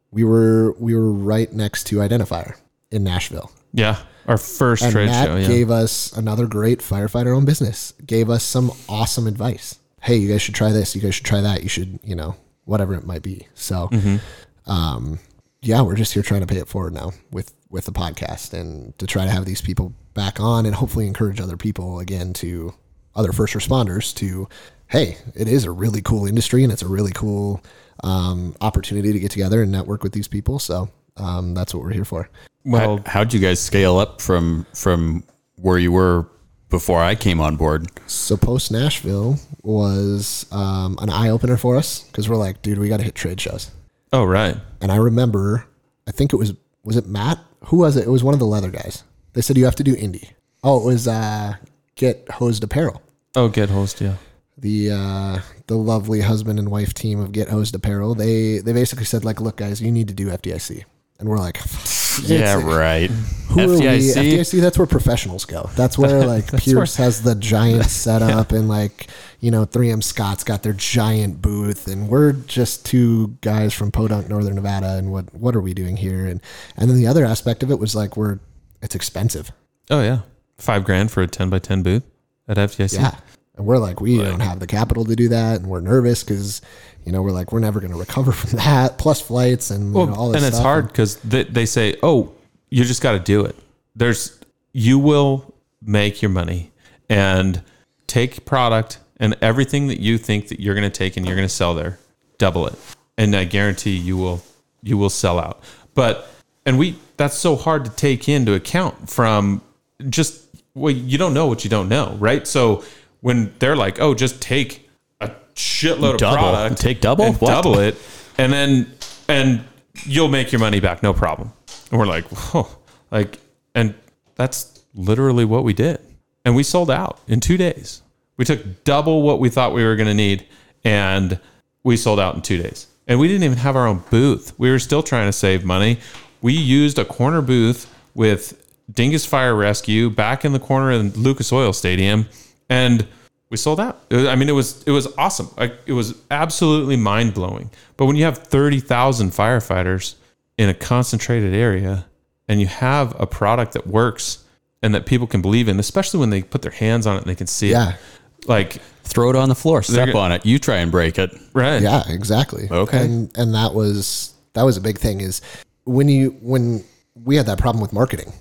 we were we were right next to Identifier in Nashville yeah, our first and trade Matt show. Yeah. gave us another great firefighter owned business. Gave us some awesome advice. Hey, you guys should try this. You guys should try that. You should, you know, whatever it might be. So, Mm-hmm. um, yeah, we're just here trying to pay it forward now with with the podcast and to try to have these people back on and hopefully encourage other people again to other first responders to, hey, it is a really cool industry and it's a really cool um, opportunity to get together and network with these people. So um, that's what we're here for. well, How, how'd you guys scale up from from where you were before I came on board? So post Nashville was um, an eye opener for us because we're like, dude, we got to hit trade shows. oh right. And I remember, I think it was was it Matt? Who was it? It was one of the leather guys. They said you have to do Indy. Oh, it was uh, Get Hosed Apparel. Oh, Get Hosed. Yeah. The uh, the lovely husband and wife team of Get Hosed Apparel. They they basically said like, look, guys, you need to do FDIC. And we're like, Yeah, right. Who are we? FDIC? FDIC. That's where professionals go. That's where like Pierce has the giant setup, and like you know 3M Scott's got their giant booth, and we're just two guys from Podunk, Northern Nevada, and what what are we doing here? And and then the other aspect of it was like we're it's expensive. Oh yeah. Five grand for a ten by ten booth at FDIC. Yeah. And we're like, we don't have the capital to do that, and we're nervous because, you know, we're like, we're never going to recover from that. Plus flights and you know, all this and it's stuff. hard because they, they say, "Oh, you just got to do it." There's you will make your money and take product and everything that you think that you're going to take and you're going to sell there, double it, and I guarantee you will you will sell out. But and we that's so hard to take into account from just well, you don't know what you don't know, right? So when they're like, oh, just take a shitload Double. of product, Take double? and What? double it, and then and you'll make your money back, no problem. And we're like, whoa, like, and that's literally what we did, and we sold out in two days. We took double what we thought we were going to need, and we sold out in two days. And we didn't even have our own booth. We were still trying to save money. We used a corner booth with Dingus Fire Rescue back in the corner of Lucas Oil Stadium, and we sold out. I mean, it was it was awesome. Like it was absolutely mind blowing. But when you have thirty thousand firefighters in a concentrated area, and you have a product that works and that people can believe in, especially when they put their hands on it and they can see Yeah. it, like Throw it on the floor, step go- on it. You try and break it. right, Yeah, exactly. Okay. And and that was that was a big thing is when you when we had that problem with marketing.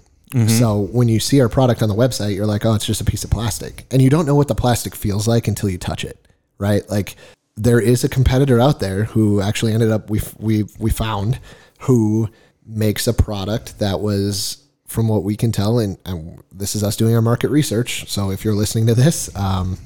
So when you see our product on the website, you're like, oh, it's just a piece of plastic, and you don't know what the plastic feels like until you touch it, right? Like there is a competitor out there who actually ended up we we we found who makes a product that was from what we can tell, and, and this is us doing our market research. So if you're listening to this, um,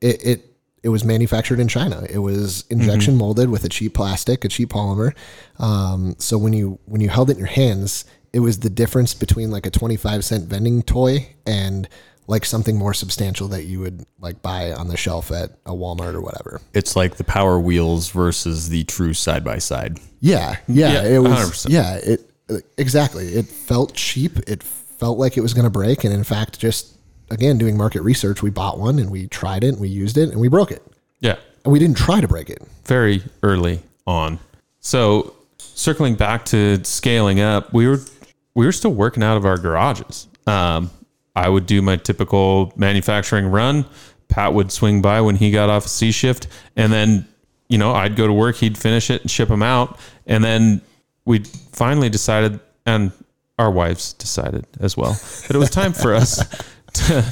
it, it it was manufactured in China. It was injection molded with a cheap plastic, a cheap polymer. Um, so when you when you held it in your hands, it was the difference between like a twenty five cent vending toy and like something more substantial that you would like buy on the shelf at a Walmart or whatever. It's like the Power Wheels versus the true side by side. Yeah, yeah, Yeah, it was. 100%. Yeah, it exactly. It felt cheap. It felt like it was going to break, and in fact, just again doing market research, we bought one and we tried it and we used it and we broke it. yeah. And we didn't try to break it. very early on. So circling back to scaling up, we were we were still working out of our garages. Um, I would do my typical manufacturing run. Pat would swing by when he got off a C shift, and then you know I'd go to work. He'd finish it and ship them out, and then we finally decided, and our wives decided as well, that it was time for us to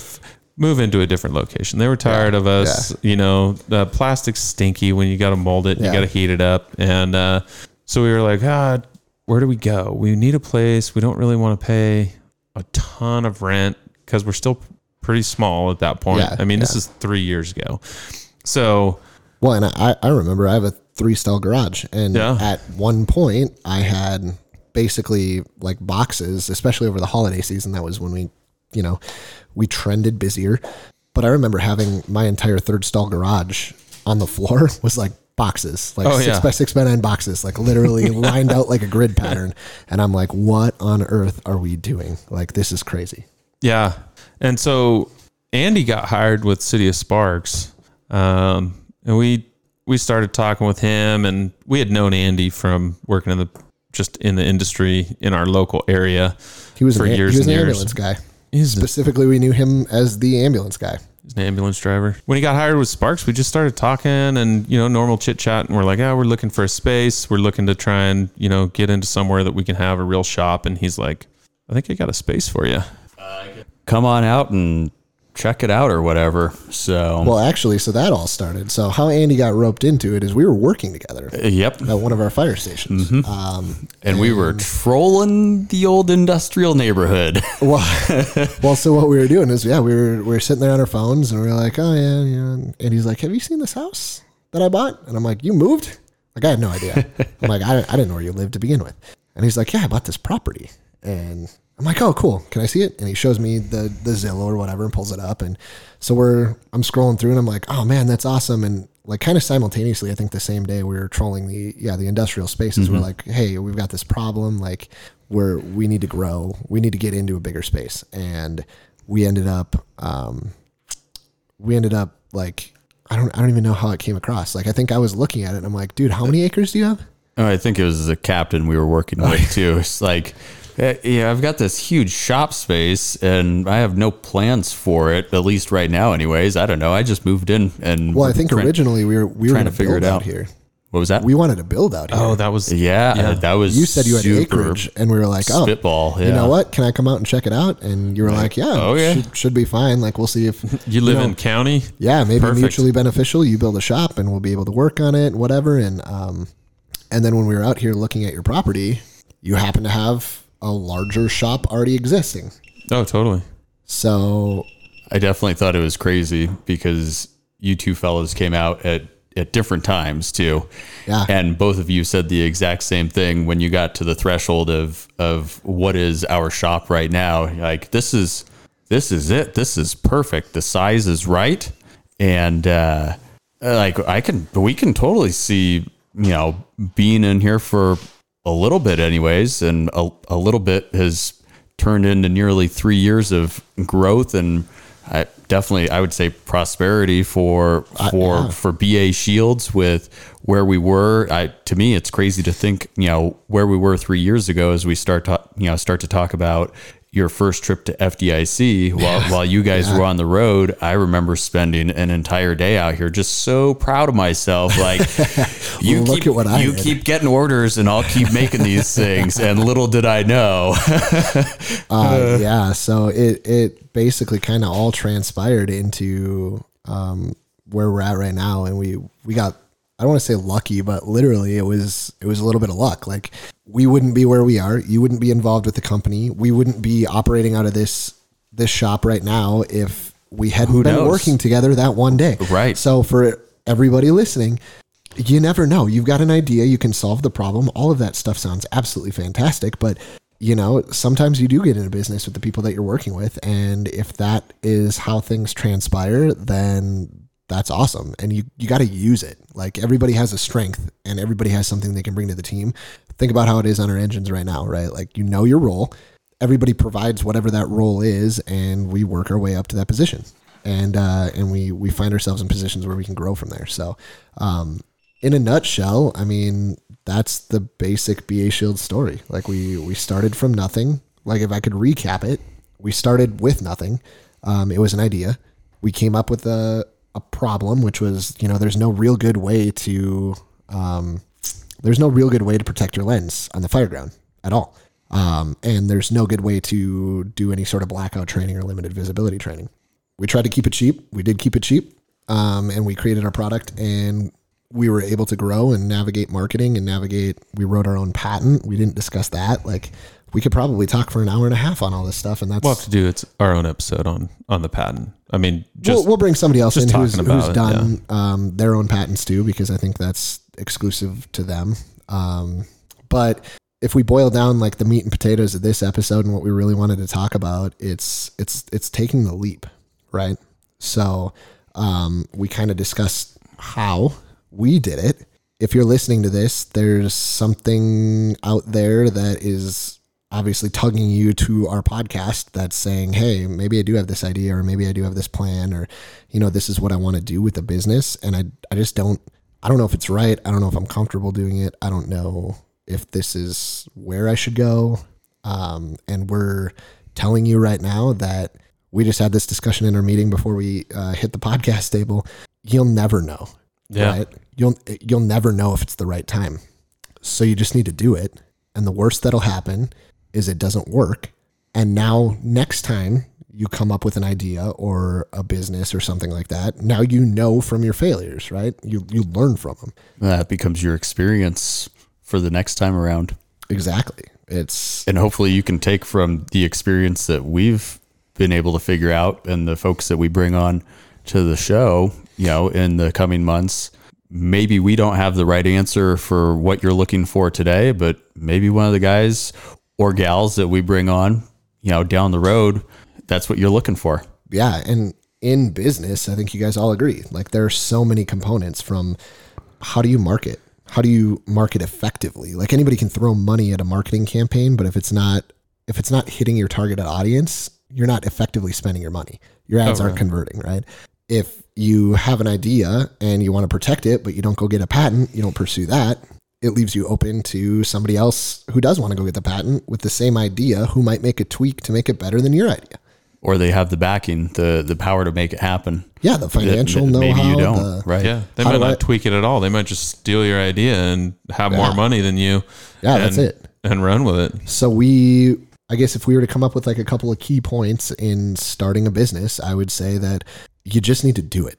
move into a different location. They were tired of us, you know, the plastic's stinky when you got to mold it, and Yeah. you got to heat it up. And uh, so we were like, ah, where do we go? We need a place. We don't really want to pay a ton of rent because we're still pretty small at that point. Yeah, I mean, this is three years ago. So Well, and I, I remember I have a three stall garage, and Yeah. at one point I had basically like boxes, especially over the holiday season. That was when we, you know, we trended busier. But I remember having my entire third stall garage on the floor was like boxes, like Oh, six yeah. by six by nine boxes, like literally lined out like a grid pattern. And I'm like, what on earth are we doing? Like, this is crazy. Yeah. And so Andy got hired with City of Sparks. Um, and we we started talking with him and we had known Andy from working in the just in the industry in our local area. He was, For an, years he was an years. ambulance guy. He's Specifically, we knew him as the ambulance guy. He's an ambulance driver. When he got hired with Sparks, we just started talking and, you know, normal chit chat. And we're like, yeah, we're looking for a space. We're looking to try and, you know, get into somewhere that we can have a real shop. And he's like, I think I got a space for you. Come on out and check it out or whatever. So, Well, actually, so that all started. So how Andy got roped into it is we were working together uh, yep. at one of our fire stations. Um, And we were trolling the old industrial neighborhood. well, well, so what we were doing is, yeah, we were we were sitting there on our phones, and we were like, oh yeah, you know. And he's like, have you seen this house that I bought? And I'm like, you moved? Like I had no idea. I'm like, I, I didn't know where you lived to begin with. And he's like, yeah, I bought this property. And I'm like, oh, cool. Can I see it? And he shows me the the Zillow or whatever and pulls it up. And so we're I'm scrolling through and I'm like, oh man, that's awesome. And like kind of simultaneously, I think the same day we were trolling the yeah the industrial spaces. We're like, hey, we've got this problem. Like where we need to grow. We need to get into a bigger space. And we ended up um, we ended up like I don't I don't even know how it came across. Like I think I was looking at it and I'm like, dude, how many acres do you have? Oh, I think it was the captain we were working with too. It's like, yeah, I've got this huge shop space and I have no plans for it, at least right now, anyways. I don't know. I just moved in and Well, I think trying- originally we were we were trying to figure it out out. here. What was that? We wanted to build out here. Oh, that was, yeah, Yeah. that was. you said you had acreage, and we were like, oh, spitball. Yeah. you know what? Can I come out and check it out? And you were like, yeah, Okay. should, should be fine. Like we'll see if you live know, in county. yeah, maybe Perfect. mutually beneficial. You build a shop, and we'll be able to work on it, whatever. And um, and then when we were out here looking at your property, you happen to have a larger shop already existing. Oh, totally. So I definitely thought it was crazy because you two fellows came out at at different times too. Yeah. And both of you said the exact same thing when you got to the threshold of of what is our shop right now. Like this is this is it. This is perfect. The size is right. And uh like I can we can totally see, you know, being in here for a little bit anyways and a, a little bit has turned into nearly 3 years of growth and I definitely I would say prosperity for uh, for yeah. for BA Shields with where we were. I to me it's crazy to think, you know, where we were 3 years ago as we start to, you know, start to talk about your first trip to FDIC while while you guys were on the road. I remember spending an entire day out here just so proud of myself like you keep at what I you did. keep getting orders and I'll keep making these things and little did I know. uh, yeah, so it it basically kind of all transpired into um, where we're at right now, and we we got I don't want to say lucky, but literally it was it was a little bit of luck. Like we wouldn't be where we are, you wouldn't be involved with the company, we wouldn't be operating out of this this shop right now if we hadn't been knows? working together that one day. Right. So for everybody listening, you never know. You've got an idea, you can solve the problem. All of that stuff sounds absolutely fantastic, but you know, sometimes you do get in a business with the people that you're working with, and if that is how things transpire, then that's awesome. And you you got to use it. Like everybody has a strength, and everybody has something they can bring to the team. Think about how it is on our engines right now, right? Like you know your role. Everybody provides whatever that role is, and we work our way up to that position and uh, and we we find ourselves in positions where we can grow from there. So, um, in a nutshell, I mean that's the basic BA Shield story. Like we we started from nothing. Like if I could recap it, we started with nothing. Um, it was an idea. We came up with a a problem, which was you know there's no real good way to um, there's no real good way to protect your lens on the fireground at all. Um, and there's no good way to do any sort of blackout training or limited visibility training we tried to keep it cheap. We did keep it cheap. Um, and we created our product and we were able to grow and navigate marketing and navigate. We wrote our own patent. We didn't discuss that. Like we could probably talk for an hour and a half on all this stuff. And that's, We'll have to do it's our own episode on on the patent. I mean, just we'll, we'll bring somebody else in who's, who's it, done um, their own patents too, because I think that's exclusive to them. Um, but if we boil down like the meat and potatoes of this episode and what we really wanted to talk about, it's it's it's taking the leap, right? So um, we kind of discussed how we did it. If you're listening to this, there's something out there that is obviously tugging you to our podcast that's saying, hey, maybe I do have this idea, or maybe I do have this plan, or, you know, this is what I want to do with the business. And I, I just don't, I don't know if it's right. I don't know if I'm comfortable doing it. I don't know if this is where I should go. Um, and we're telling you right now that we just had this discussion in our meeting before we uh, hit the podcast table. You'll never know, Yeah. right? You'll you'll never know if it's the right time. So you just need to do it. And the worst that'll happen is it doesn't work. And now next time you come up with an idea or a business or something like that, now you know from your failures, right? You you learn from them. that becomes your experience for the next time around. Exactly. It's and hopefully you can take from the experience that we've been able to figure out and the folks that we bring on to the show, you know, in the coming months. Maybe we don't have the right answer for what you're looking for today, but maybe one of the guys or gals that we bring on, you know, down the road, that's what you're looking for. yeah, and in business, I think you guys all agree. Like there are so many components from how do you market? How do you market effectively? Like anybody can throw money at a marketing campaign, but if it's not if it's not hitting your targeted audience, you're not effectively spending your money. Your ads Oh, aren't right. converting, right? If you have an idea and you want to protect it, but you don't go get a patent, you don't pursue that, it leaves you open to somebody else who does want to go get the patent with the same idea who might make a tweak to make it better than your idea. Or they have the backing, the the power to make it happen. Yeah, the financial That- that know-how. Maybe you don't, the- right? Yeah, they might not I- tweak it at all. They might just steal your idea and have more money than you. Yeah, and, that's it. And run with it. So we, I guess, if we were to come up with like a couple of key points in starting a business, I would say that you just need to do it.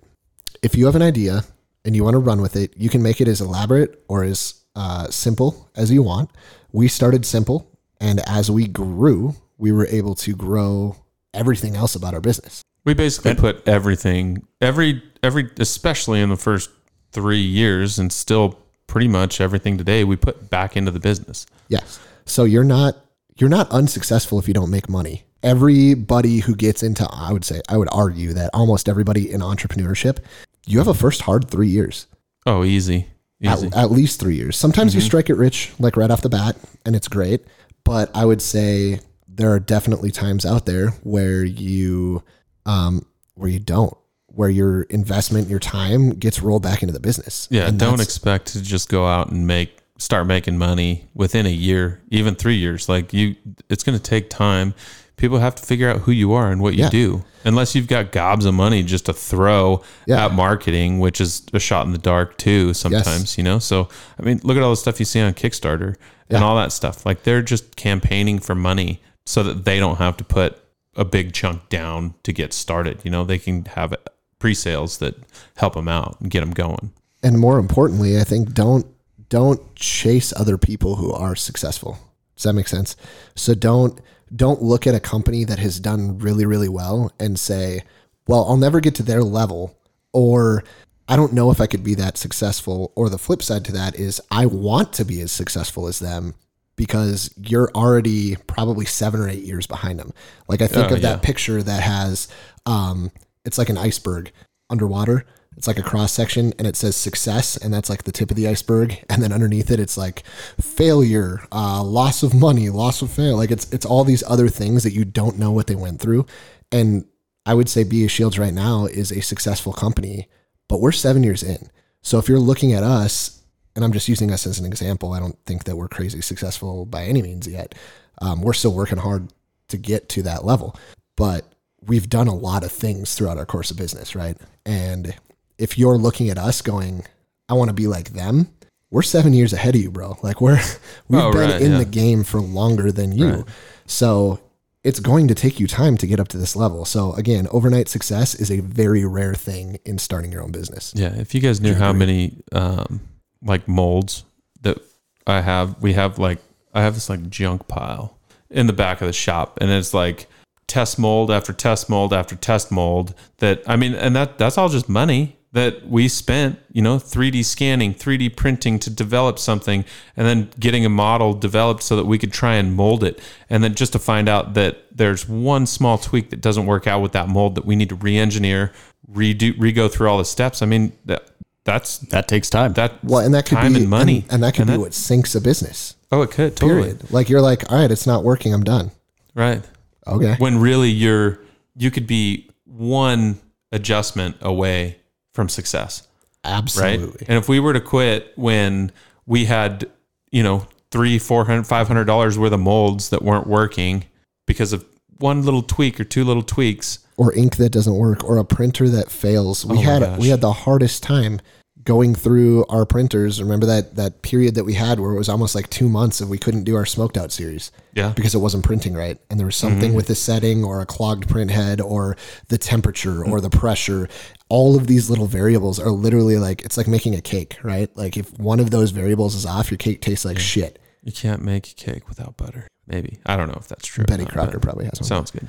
If you have an idea and you want to run with it, you can make it as elaborate or as uh, simple as you want. we started simple, and as we grew, we were able to grow everything else about our business. We basically put everything, every, every, especially in the first three years, and still pretty much everything today, we put back into the business. Yes. So you're not you're not unsuccessful if you don't make money. Everybody who gets into I would say I would argue that almost everybody in entrepreneurship, you have a first hard 3 years. Oh, easy, easy. At, at least 3 years. Sometimes you strike it rich like right off the bat and it's great, but I would say there are definitely times out there where you um where you don't where your investment, your time gets rolled back into the business. Yeah, And don't expect to just go out and make start making money within a year, even three years. Like you, it's going to take time. People have to figure out who you are and what you Yeah. do. Unless you've got gobs of money just to throw Yeah. at marketing, which is a shot in the dark too. Sometimes, you know. So I mean, look at all the stuff you see on Kickstarter and all that stuff. Like they're just campaigning for money so that they don't have to put a big chunk down to get started. You know, they can have pre-sales that help them out and get them going. and more importantly, I think don't don't chase other people who are successful. Does that make sense? So don't don't look at a company that has done really really well and say, "Well, I'll never get to their level," or "I don't know if I could be that successful." Or the flip side to that is, "I want to be as successful as them." Because you're already probably seven or eight years behind them. Like I think Oh, of that picture that has, um, it's like an iceberg underwater. It's like a cross section and it says success, and that's like the tip of the iceberg. And then underneath it, it's like failure, uh, loss of money, loss of fail. Like it's it's all these other things that you don't know what they went through. And I would say BA Shields right now is a successful company, but we're seven years in. So if you're looking at us, and I'm just using us as an example, I don't think that we're crazy successful by any means yet. Um, we're still working hard to get to that level, but we've done a lot of things throughout our course of business, right? And if you're looking at us going, I want to be like them, we're seven years ahead of you, bro. Like we're we've Oh, been right, in yeah. the game for longer than you. Right. So it's going to take you time to get up to this level. So again, overnight success is a very rare thing in starting your own business. Yeah, if you guys knew how many um, like molds that I have, we have like I have this like junk pile in the back of the shop, and it's like test mold after test mold after test mold. That I mean, and that that's all just money that we spent, you know, 3D scanning, 3D printing to develop something, and then getting a model developed so that we could try and mold it, and then just to find out that there's one small tweak that doesn't work out with that mold that we need to re-engineer, redo, re-go through all the steps. I mean, that that's That takes time. that Well, and that could time be and money, and, and that could be what sinks a business. Oh, it could totally Period. Like you're like, all right, it's not working. I'm done. right. Okay. When really you're you could be one adjustment away from success, right? Absolutely. And if we were to quit when we had you know three, four hundred, five hundred dollars worth of molds that weren't working because of one little tweak or two little tweaks, or ink that doesn't work or a printer that fails. We Oh had gosh. we had the hardest time going through our printers. Remember that that period that we had where it was almost like 2 months if we couldn't do our smoked out series yeah, because it wasn't printing right and there was something Mm-hmm. with the setting or a clogged print head or the temperature or the pressure. All of these little variables are literally like it's like making a cake, right? Like if one of those variables is off, your cake tastes like shit. you can't make a cake without butter. Maybe I don't know if that's true. Betty not, Crocker probably has one. Sounds good.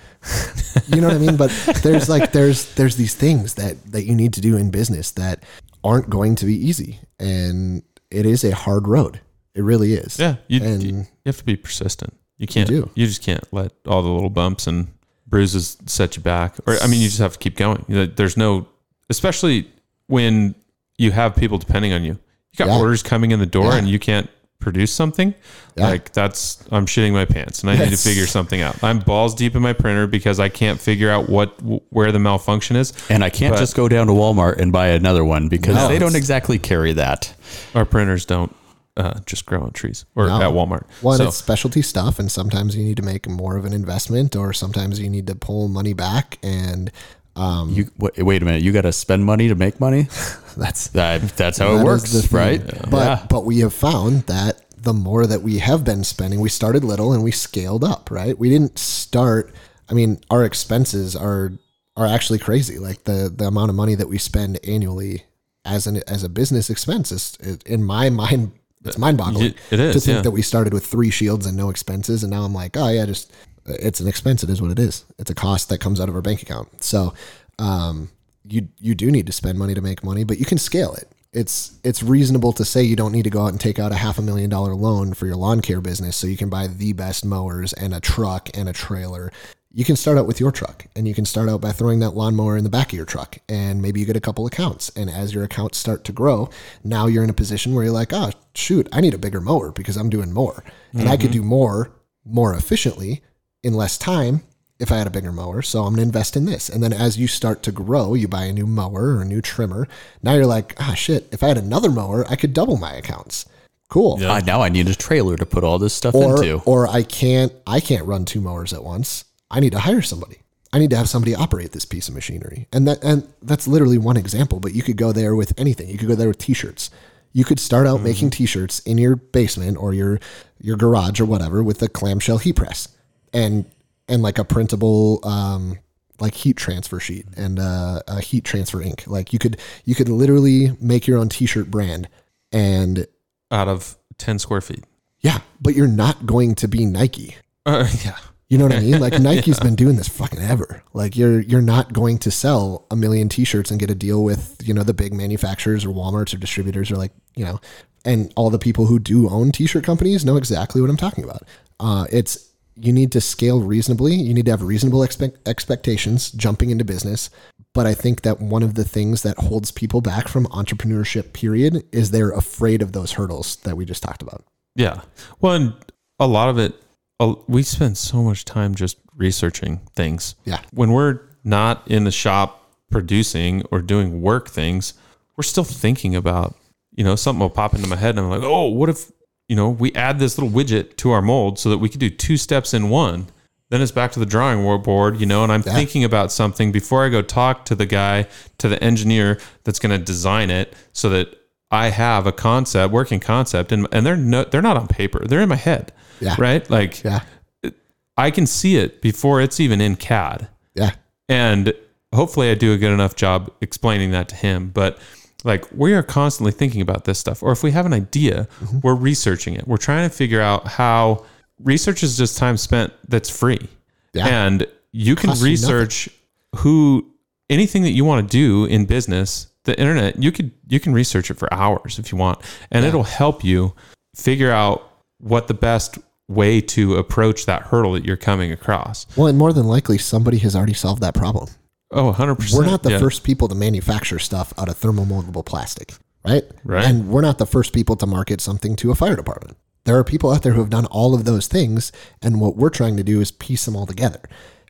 you know what I mean? But there's like there's there's these things that that you need to do in business that aren't going to be easy, and it is a hard road. It really is. Yeah, you, and you have to be persistent. You can't. do. You just can't let all the little bumps and bruises set you back. Or I mean, you just have to keep going. You know, There's no, especially when you have people depending on you. You got Yeah. orders coming in the door, Yeah. and you can't produce something. Yeah. Like that's I'm shitting my pants, and I need to figure something out. I'm balls deep in my printer because I can't figure out what where the malfunction is. and I can't But- just go down to Walmart and buy another one because No, they don't exactly carry that. Our printers don't uh, just grow on trees or No. at Walmart. one, so it's specialty stuff, and sometimes you need to make more of an investment, or sometimes you need to pull money back, and um, You wait, wait a minute. You got to spend money to make money. that's That, that's how That it works, right? But yeah. but we have found that the more that we have been spending, we started little and we scaled up, right? We didn't start I mean, our expenses are are actually crazy. Like the the amount of money that we spend annually as an as a business expense is, is in my mind it's mind boggling. It is, to think yeah. that we started with three shields and no expenses, and now I'm like, oh yeah, just it's an expense. It is what it is. It's a cost that comes out of our bank account. So um, you you do need to spend money to make money, but you can scale it. It's it's reasonable to say you don't need to go out and take out a half a million dollar loan for your lawn care business so you can buy the best mowers and a truck and a trailer. You can start out with your truck and you can start out by throwing that lawnmower in the back of your truck and maybe you get a couple accounts. And as your accounts start to grow, now you're in a position where you're like, oh, shoot, I need a bigger mower because I'm doing more. And I could do more more efficiently in less time if I had a bigger mower. So I'm going to invest in this. And then as you start to grow, you buy a new mower or a new trimmer. Now you're like, ah, shit, if I had another mower, I could double my accounts. Cool. Uh, now I need a trailer to put all this stuff Or, into. or I can't, I can't run two mowers at once. I need to hire somebody. I need to have somebody operate this piece of machinery. And that, and that's literally one example, but you could go there with anything. You could go there with t-shirts. You could start out making t-shirts in your basement or your, your garage or whatever with a clamshell heat press and and like a printable um, like heat transfer sheet and uh, a heat transfer ink. Like you could you could literally make your own T-shirt brand, and out of 10 square feet. yeah, but you're not going to be Nike. Uh, yeah. You know what I mean? Like Nike's been doing this fucking ever. Like you're you're not going to sell a million T-shirts and get a deal with you know the big manufacturers or WalMarts or distributors or like you know, and all the people who do own T-shirt companies know exactly what I'm talking about. Uh, it's you need to scale reasonably. You need to have reasonable expect- expectations jumping into business. But I think that one of the things that holds people back from entrepreneurship, period, is they're afraid of those hurdles that we just talked about. Yeah. Well, and a lot of it, we spend so much time just researching things. Yeah. When we're not in the shop producing or doing work things, we're still thinking about, you know, something will pop into my head and I'm like, oh, what if, you know, we add this little widget to our mold so that we could do two steps in one? Then it's back to the drawing board, you know, and I'm Yeah. thinking about something before I go talk to the guy, to the engineer that's going to design it so that I have a concept, working concept, and, and they're no, they're not on paper. They're in my head. Yeah. Right. Like Yeah. I can see it before it's even in CAD. Yeah. And hopefully I do a good enough job explaining that to him. But like we are constantly thinking about this stuff. Or if we have an idea, Mm-hmm. we're researching it. We're trying to figure out how research is just time spent that's free. Yeah. And you can Costs research who anything that you want to do in business, the internet, you could you can research it for hours if you want. And it'll help you figure out what the best way to approach that hurdle that you're coming across. Well, and more than likely, somebody has already solved that problem. Oh, 100%. We're not the yeah. first people to manufacture stuff out of thermomoldable plastic, right? Right. And we're not the first people to market something to a fire department. There are people out there who have done all of those things, and what we're trying to do is piece them all together.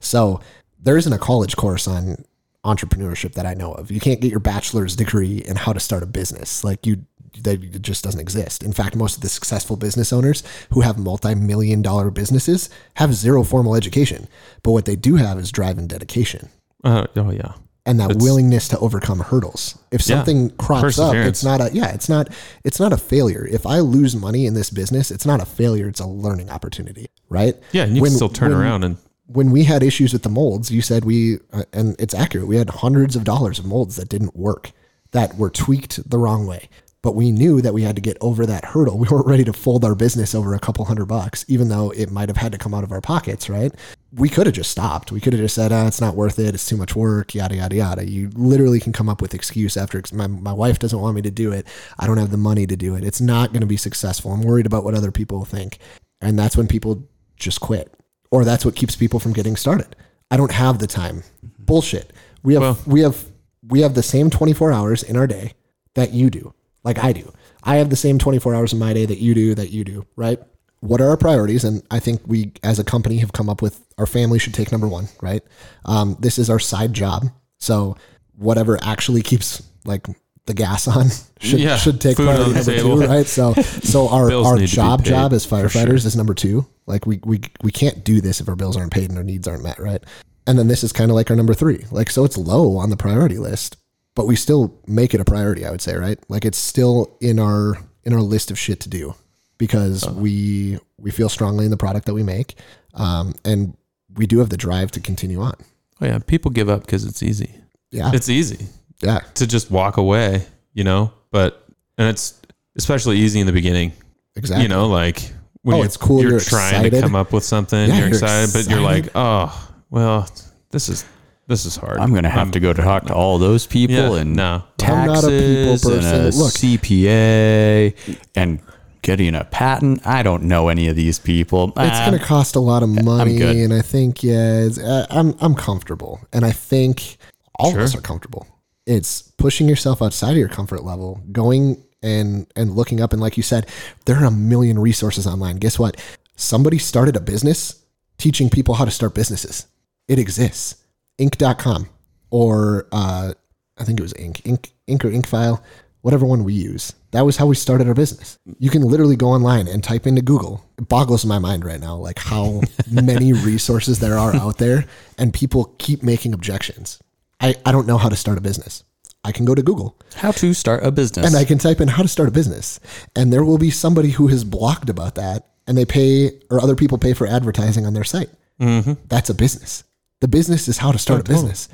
So there isn't a college course on entrepreneurship that I know of. You can't get your bachelor's degree in how to start a business. Like you that just doesn't exist. In fact, most of the successful business owners who have multi-million dollar businesses have zero formal education. But what they do have is drive and dedication Uh, oh, yeah. and that willingness to overcome hurdles. If Yeah. something crops up, it's not a yeah, it's not it's not a failure. If I lose money in this business, it's not a failure, it's a learning opportunity, right? Yeah. And you When- can still turn when- around and, When we had issues with the molds, you said we uh, and it's accurate. We had hundreds of dollars of molds that didn't work, that were tweaked the wrong way. But we knew that we had to get over that hurdle. We weren't ready to fold our business over a couple hundred bucks, even though it might have had to come out of our pockets, right? We could have just stopped. We could have just said, ah, it's not worth it. It's too much work, yada, yada, yada. You literally can come up with excuse after my, my wife doesn't want me to do it. I don't have the money to do it. It's not going to be successful. I'm worried about what other people think. And that's when people just quit. Or that's what keeps people from getting started. I don't have the time. Bullshit. We have Well- we have we have the same 24 hours in our day that you do. Like I do. I have the same 24 hours in my day that you do, that you do, right? What are our priorities? And I think we, as a company, have come up with our family should take number one, right? Um, this is our side job. So whatever actually keeps like the gas on should, Yeah, should take priority number table. two, right? So, so our, Bills our need to be job paid, job as firefighters sure. is number two. Like we, we, we can't do this if our bills aren't paid and our needs aren't met, right? And then this is kind of like our number three. Like, so it's low on the priority list, but we still make it a priority, I would say, right? Like it's still in our, in our list of shit to do because we, we feel strongly in the product that we make. Um, and we do have the drive to continue on. oh, yeah. People give up because it's easy. Yeah. It's easy yeah. to just walk away, you know, but, and it's, especially easy in the beginning. Exactly. You know, like when Oh, you're, it's cool, You're, you're trying to come up with something. Yeah, you're, you're excited, but you're like, oh, well, this is this is hard. I'm going to have to go talk to all those people Yeah, and no. I'm not a people taxes and a. Look. CPA and getting a patent. I don't know any of these people. it's Ah, going to cost a lot of money, good. and I think yeah, it's, uh, I'm I'm comfortable, and I think all of us are comfortable. It's pushing yourself outside of your comfort level, going and and looking up, and like you said, there are a million resources online. Guess what? Somebody started a business teaching people how to start businesses. It exists. Inc.com or uh, I think it was Inc. Inc. Inc. or Incfile, whatever one we use. That was how we started our business. You can literally go online and type into Google. It boggles my mind right now, like how many resources there are out there, and people keep making objections. I, I don't know how to start a business. I can go to Google how to start a business. and I can type in how to start a business, and there will be somebody who has blogged about that, and they pay or other people pay for advertising on their site. Mm-hmm. That's a business. The business is how to start a business.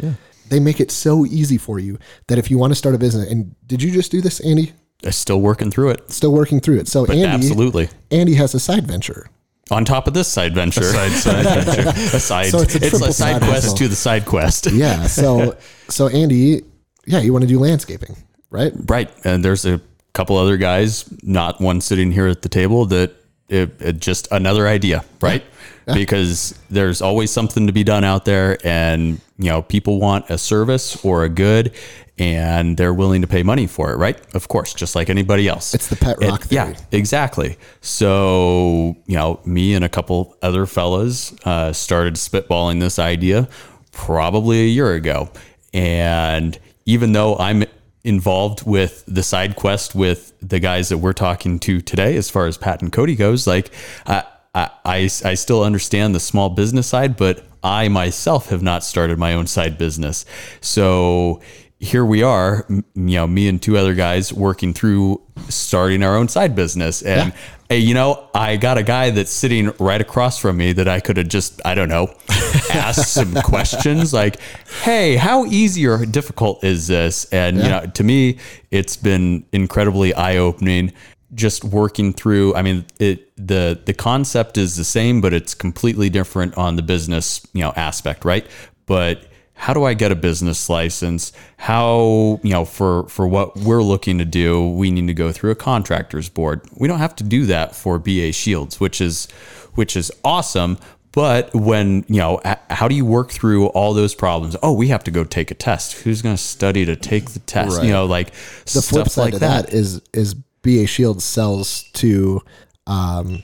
They make it so easy for you that if you want to start a business, and did you just do this, Andy? I'm still working through it. Still working through it. So Andy, Absolutely. Andy has a side venture. On top of this side venture, Side side venture. a side, So it's it's a a, triple side side quest hustle. to the side quest. Yeah. So so Andy, yeah, you want to do landscaping, right? Right. And there's a couple other guys, not one sitting here at the table, that it, it just another idea, right? Because there's always something to be done out there, and you know people want a service or a good, and they're willing to pay money for it, right? Of course, just like anybody else. It's the pet rock yeah, theory. exactly. So you know, me and a couple other fellas uh, started spitballing this idea probably a year ago, and even though I'm involved with the side quest with the guys that we're talking to today, as far as Pat and Cody goes, like I, I, I, still understand the small business side, but I myself have not started my own side business. So here we are, you know, me and two other guys working through starting our own side business. And hey, you know, I got a guy that's sitting right across from me that I could have just, I don't know, asked some questions like, hey, how easy or difficult is this? And, you know, to me, it's been incredibly eye opening just working through i mean it the the concept is the same but it's completely different on the business you know aspect right but how do i get a business license? How you know for for what we're looking to do we need to go through a contractors board. We don't have to do that for BA Shields which is which is awesome. But when you know how do you work through all those problems? Oh we have to go take a test. Who's going to study to take the test? You know like The flip side like of that is is BA Shield sells to um,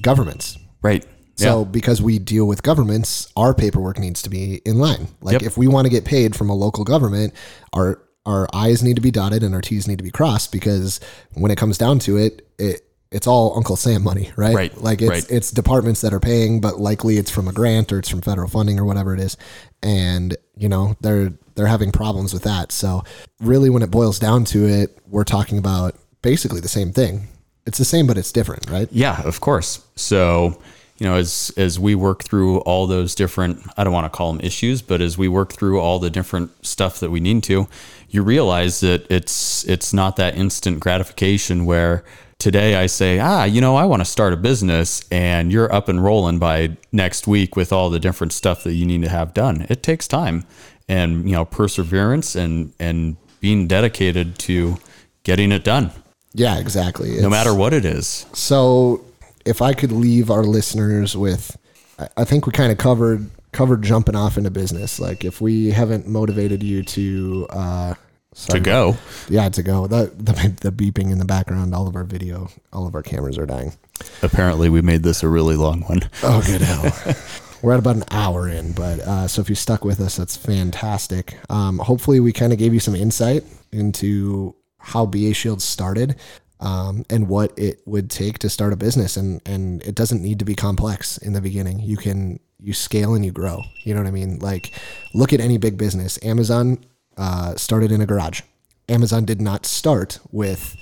governments. right So because we deal with governments, our paperwork needs to be in line. Like Yep. if we want to get paid from a local government, our our I's need to be dotted and our T's need to be crossed because when it comes down to it, it it's all Uncle Sam money, right? Right, Like it's right. it's departments that are paying, but likely it's from a grant or it's from federal funding or whatever it is. And, you know, they're they're having problems with that. So really when it boils down to it, we're talking about basically the same thing. It's the same but it's different, right? Yeah, of course. So, you know, as as we work through all those different I don't want to call them issues, but as we work through all the different stuff that we need to, you realize that it's it's not that instant gratification where today I say, "Ah, you know, I want to start a business," and you're up and rolling by next week with all the different stuff that you need to have done. It takes time and, you know, perseverance and and being dedicated to getting it done, Yeah, exactly. no matter what it is. So, if I could leave our listeners with, I- I think we kind of covered covered jumping off into business. Like, if we haven't motivated you to, uh, To go. yeah, to go. The, the the beeping in the background, all of our video, all of our cameras are dying. Apparently, we made this a really long one. Oh, good hell. We're at about an hour in, but uh, so if you stuck with us, that's fantastic. Um, hopefully, we kind of gave you some insight into how BA Shield started um, and what it would take to start a business. And and it doesn't need to be complex in the beginning. You can you scale and you grow. You know what I mean? Like, look at any big business. Amazon uh, started in a garage. Amazon did not start with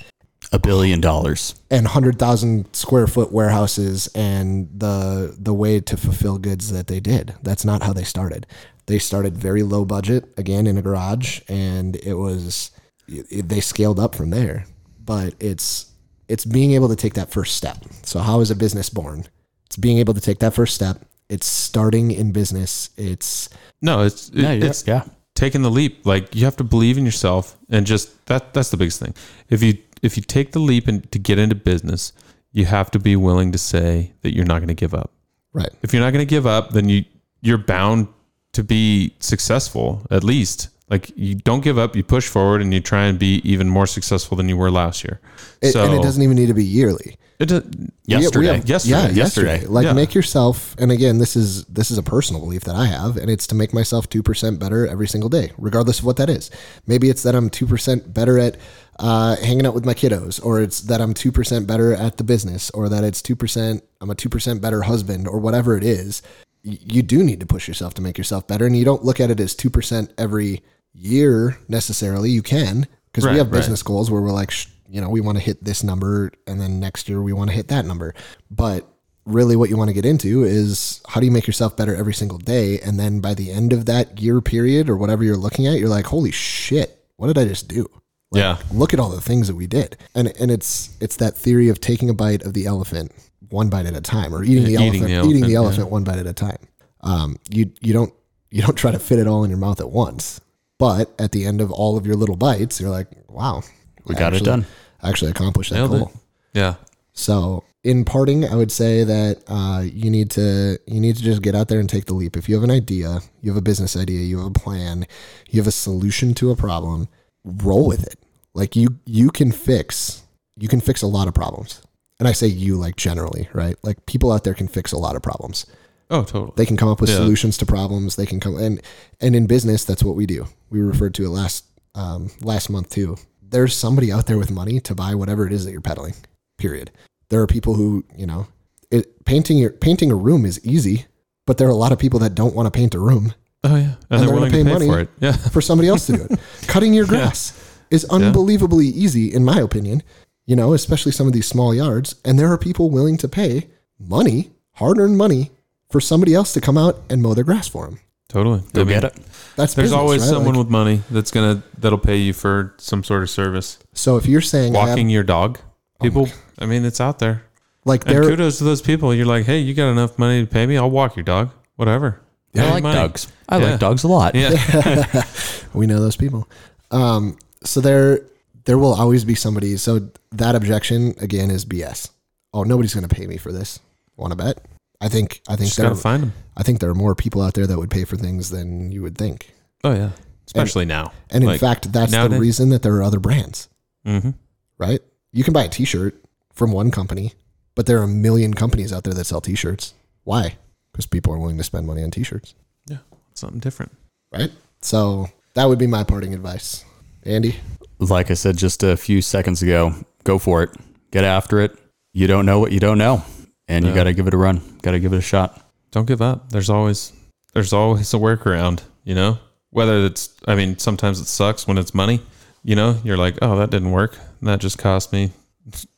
A billion dollars. and hundred thousand square foot warehouses and the the way to fulfill goods that they did. That's not how they started. They started very low budget again in a garage, and it was it, they scaled up from there. But it's it's being able to take that first step. So how is a business born? It's being able to take that first step. It's starting in business. It's No, it's it- Yeah, yeah, it's yeah. taking the leap. Like you have to believe in yourself and just that that's the biggest thing. If you if you take the leap and to get into business, you have to be willing to say that you're not going to give up. right. If you're not going to give up, then you you're bound to be successful at least. Like you don't give up, you push forward and you try and be even more successful than you were last year. It, so and it doesn't even need to be yearly. it does- Yesterday. have- Yesterday. Yeah, Yesterday. yesterday. Like Yeah. make yourself and again, this is this is a personal belief that I have, and it's to make myself two percent better every single day, regardless of what that is. Maybe it's that I'm two percent better at uh, hanging out with my kiddos, or it's that I'm two percent better at the business, or that it's two percent I'm a two percent better husband, or whatever it is. You do need to push yourself to make yourself better, and you don't look at it as two percent every year necessarily. You can because Right, we have right. business goals where we're like, sh- you know, we want to hit this number, and then next year we want to hit that number. But really, what you want to get into is how do you make yourself better every single day, and then by the end of that year period or whatever you're looking at, you're like, holy shit, what did I just do? Like, Yeah. Look at all the things that we did, and and it's it's that theory of taking a bite of the elephant one bite at a time, or eating the eating elephant, the eating the elephant, elephant one bite at a time. Um, you you don't you don't try to fit it all in your mouth at once, but at the end of all of your little bites, you're like, wow, We I got it done. I actually accomplished that Nailed it. goal. Yeah. So in parting, I would say that uh, you need to you need to just get out there and take the leap. If you have an idea, you have a business idea, you have a plan, you have a solution to a problem, roll with it. Like you you can fix you can fix a lot of problems. And I say you like generally, right? Like people out there can fix a lot of problems. Oh, totally. They can come up with Yeah. solutions to problems. They can come and and in business, that's what we do. We referred to it last um, last month too. There's somebody out there with money to buy whatever it is that you're peddling. Period. There are people who you know, it, painting your painting a room is easy, but there are a lot of people that don't want to paint a room Oh yeah. And, they're they're gonna pay to pay money. for it. Yeah. for somebody else to do it. Cutting your grass is unbelievably easy, in my opinion. You know, especially some of these small yards, and there are people willing to pay money, hard-earned money, for somebody else to come out and mow their grass for them. Totally. Go I mean, get it. That's There's business, always right? someone Like, with money that's gonna that'll pay you for some sort of service. so if you're saying I have- Walking your dog. People I mean it's out there. like And kudos to those people. You're like, hey, you got enough money to pay me? I'll walk your dog. Whatever. I like money. dogs. I Yeah. like dogs a lot. Yeah. we know those people. Um, so there, there will always be somebody. So that objection again is BS. Oh, nobody's going to pay me for this. Want to bet? I think. I think Just there. gotta find them. I think there are more people out there that would pay for things than you would think. Oh yeah. Especially now. And in fact, that's nowadays- the reason that there are other brands, Mm-hmm. right? You can buy a T-shirt from one company, but there are a million companies out there that sell T-shirts. Why? Because people are willing to spend money on T-shirts, Yeah. Something different. right? So that would be my parting advice. Andy, Like I said just a few seconds ago, go for it. Get after it. You don't know what you don't know, and you Yeah. got to give it a run. Got to give it a shot. Don't give up. There's always there's always a workaround, you know? Whether it's I mean, sometimes it sucks when it's money. You know, you're like, oh, that didn't work. That just cost me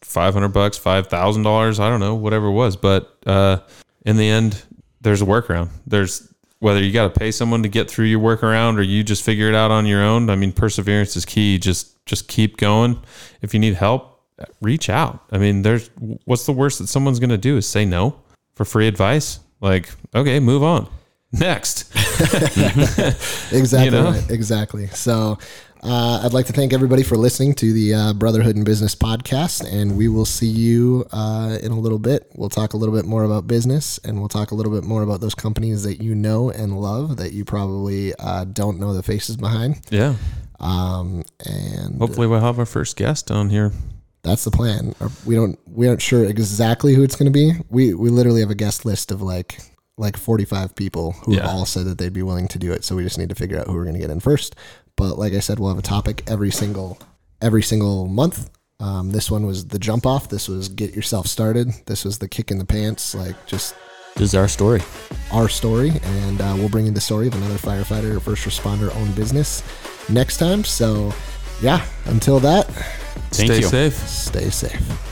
five hundred bucks, five thousand dollars, I don't know, whatever it was. But uh, in the end, there's a workaround. There's whether you got to pay someone to get through your workaround or you just figure it out on your own. I mean, perseverance is key. Just just keep going. If you need help, reach out. I mean, there's what's the worst that someone's going to do is say no for free advice. Like, okay, move on. Next. exactly You know? right. Exactly. So uh, I'd like to thank everybody for listening to the uh, Brotherhood and Business podcast, and we will see you uh, in a little bit. We'll talk a little bit more about business, and we'll talk a little bit more about those companies that you know and love that you probably uh, don't know the faces behind. Yeah. Um, and Hopefully, we'll have our first guest on here. That's the plan. We don't we aren't sure exactly who it's going to be. We we literally have a guest list of like like 45 people who Yeah. all said that they'd be willing to do it. So we just need to figure out who we're going to get in first. But like I said, we'll have a topic every single every single month. Um, this one was the jump off. This was get yourself started. This was the kick in the pants. Like just This is our story. our story, and uh, we'll bring you the story of another firefighter or first responder owned business next time. So, yeah, until that, Thank Stay you. safe. stay safe.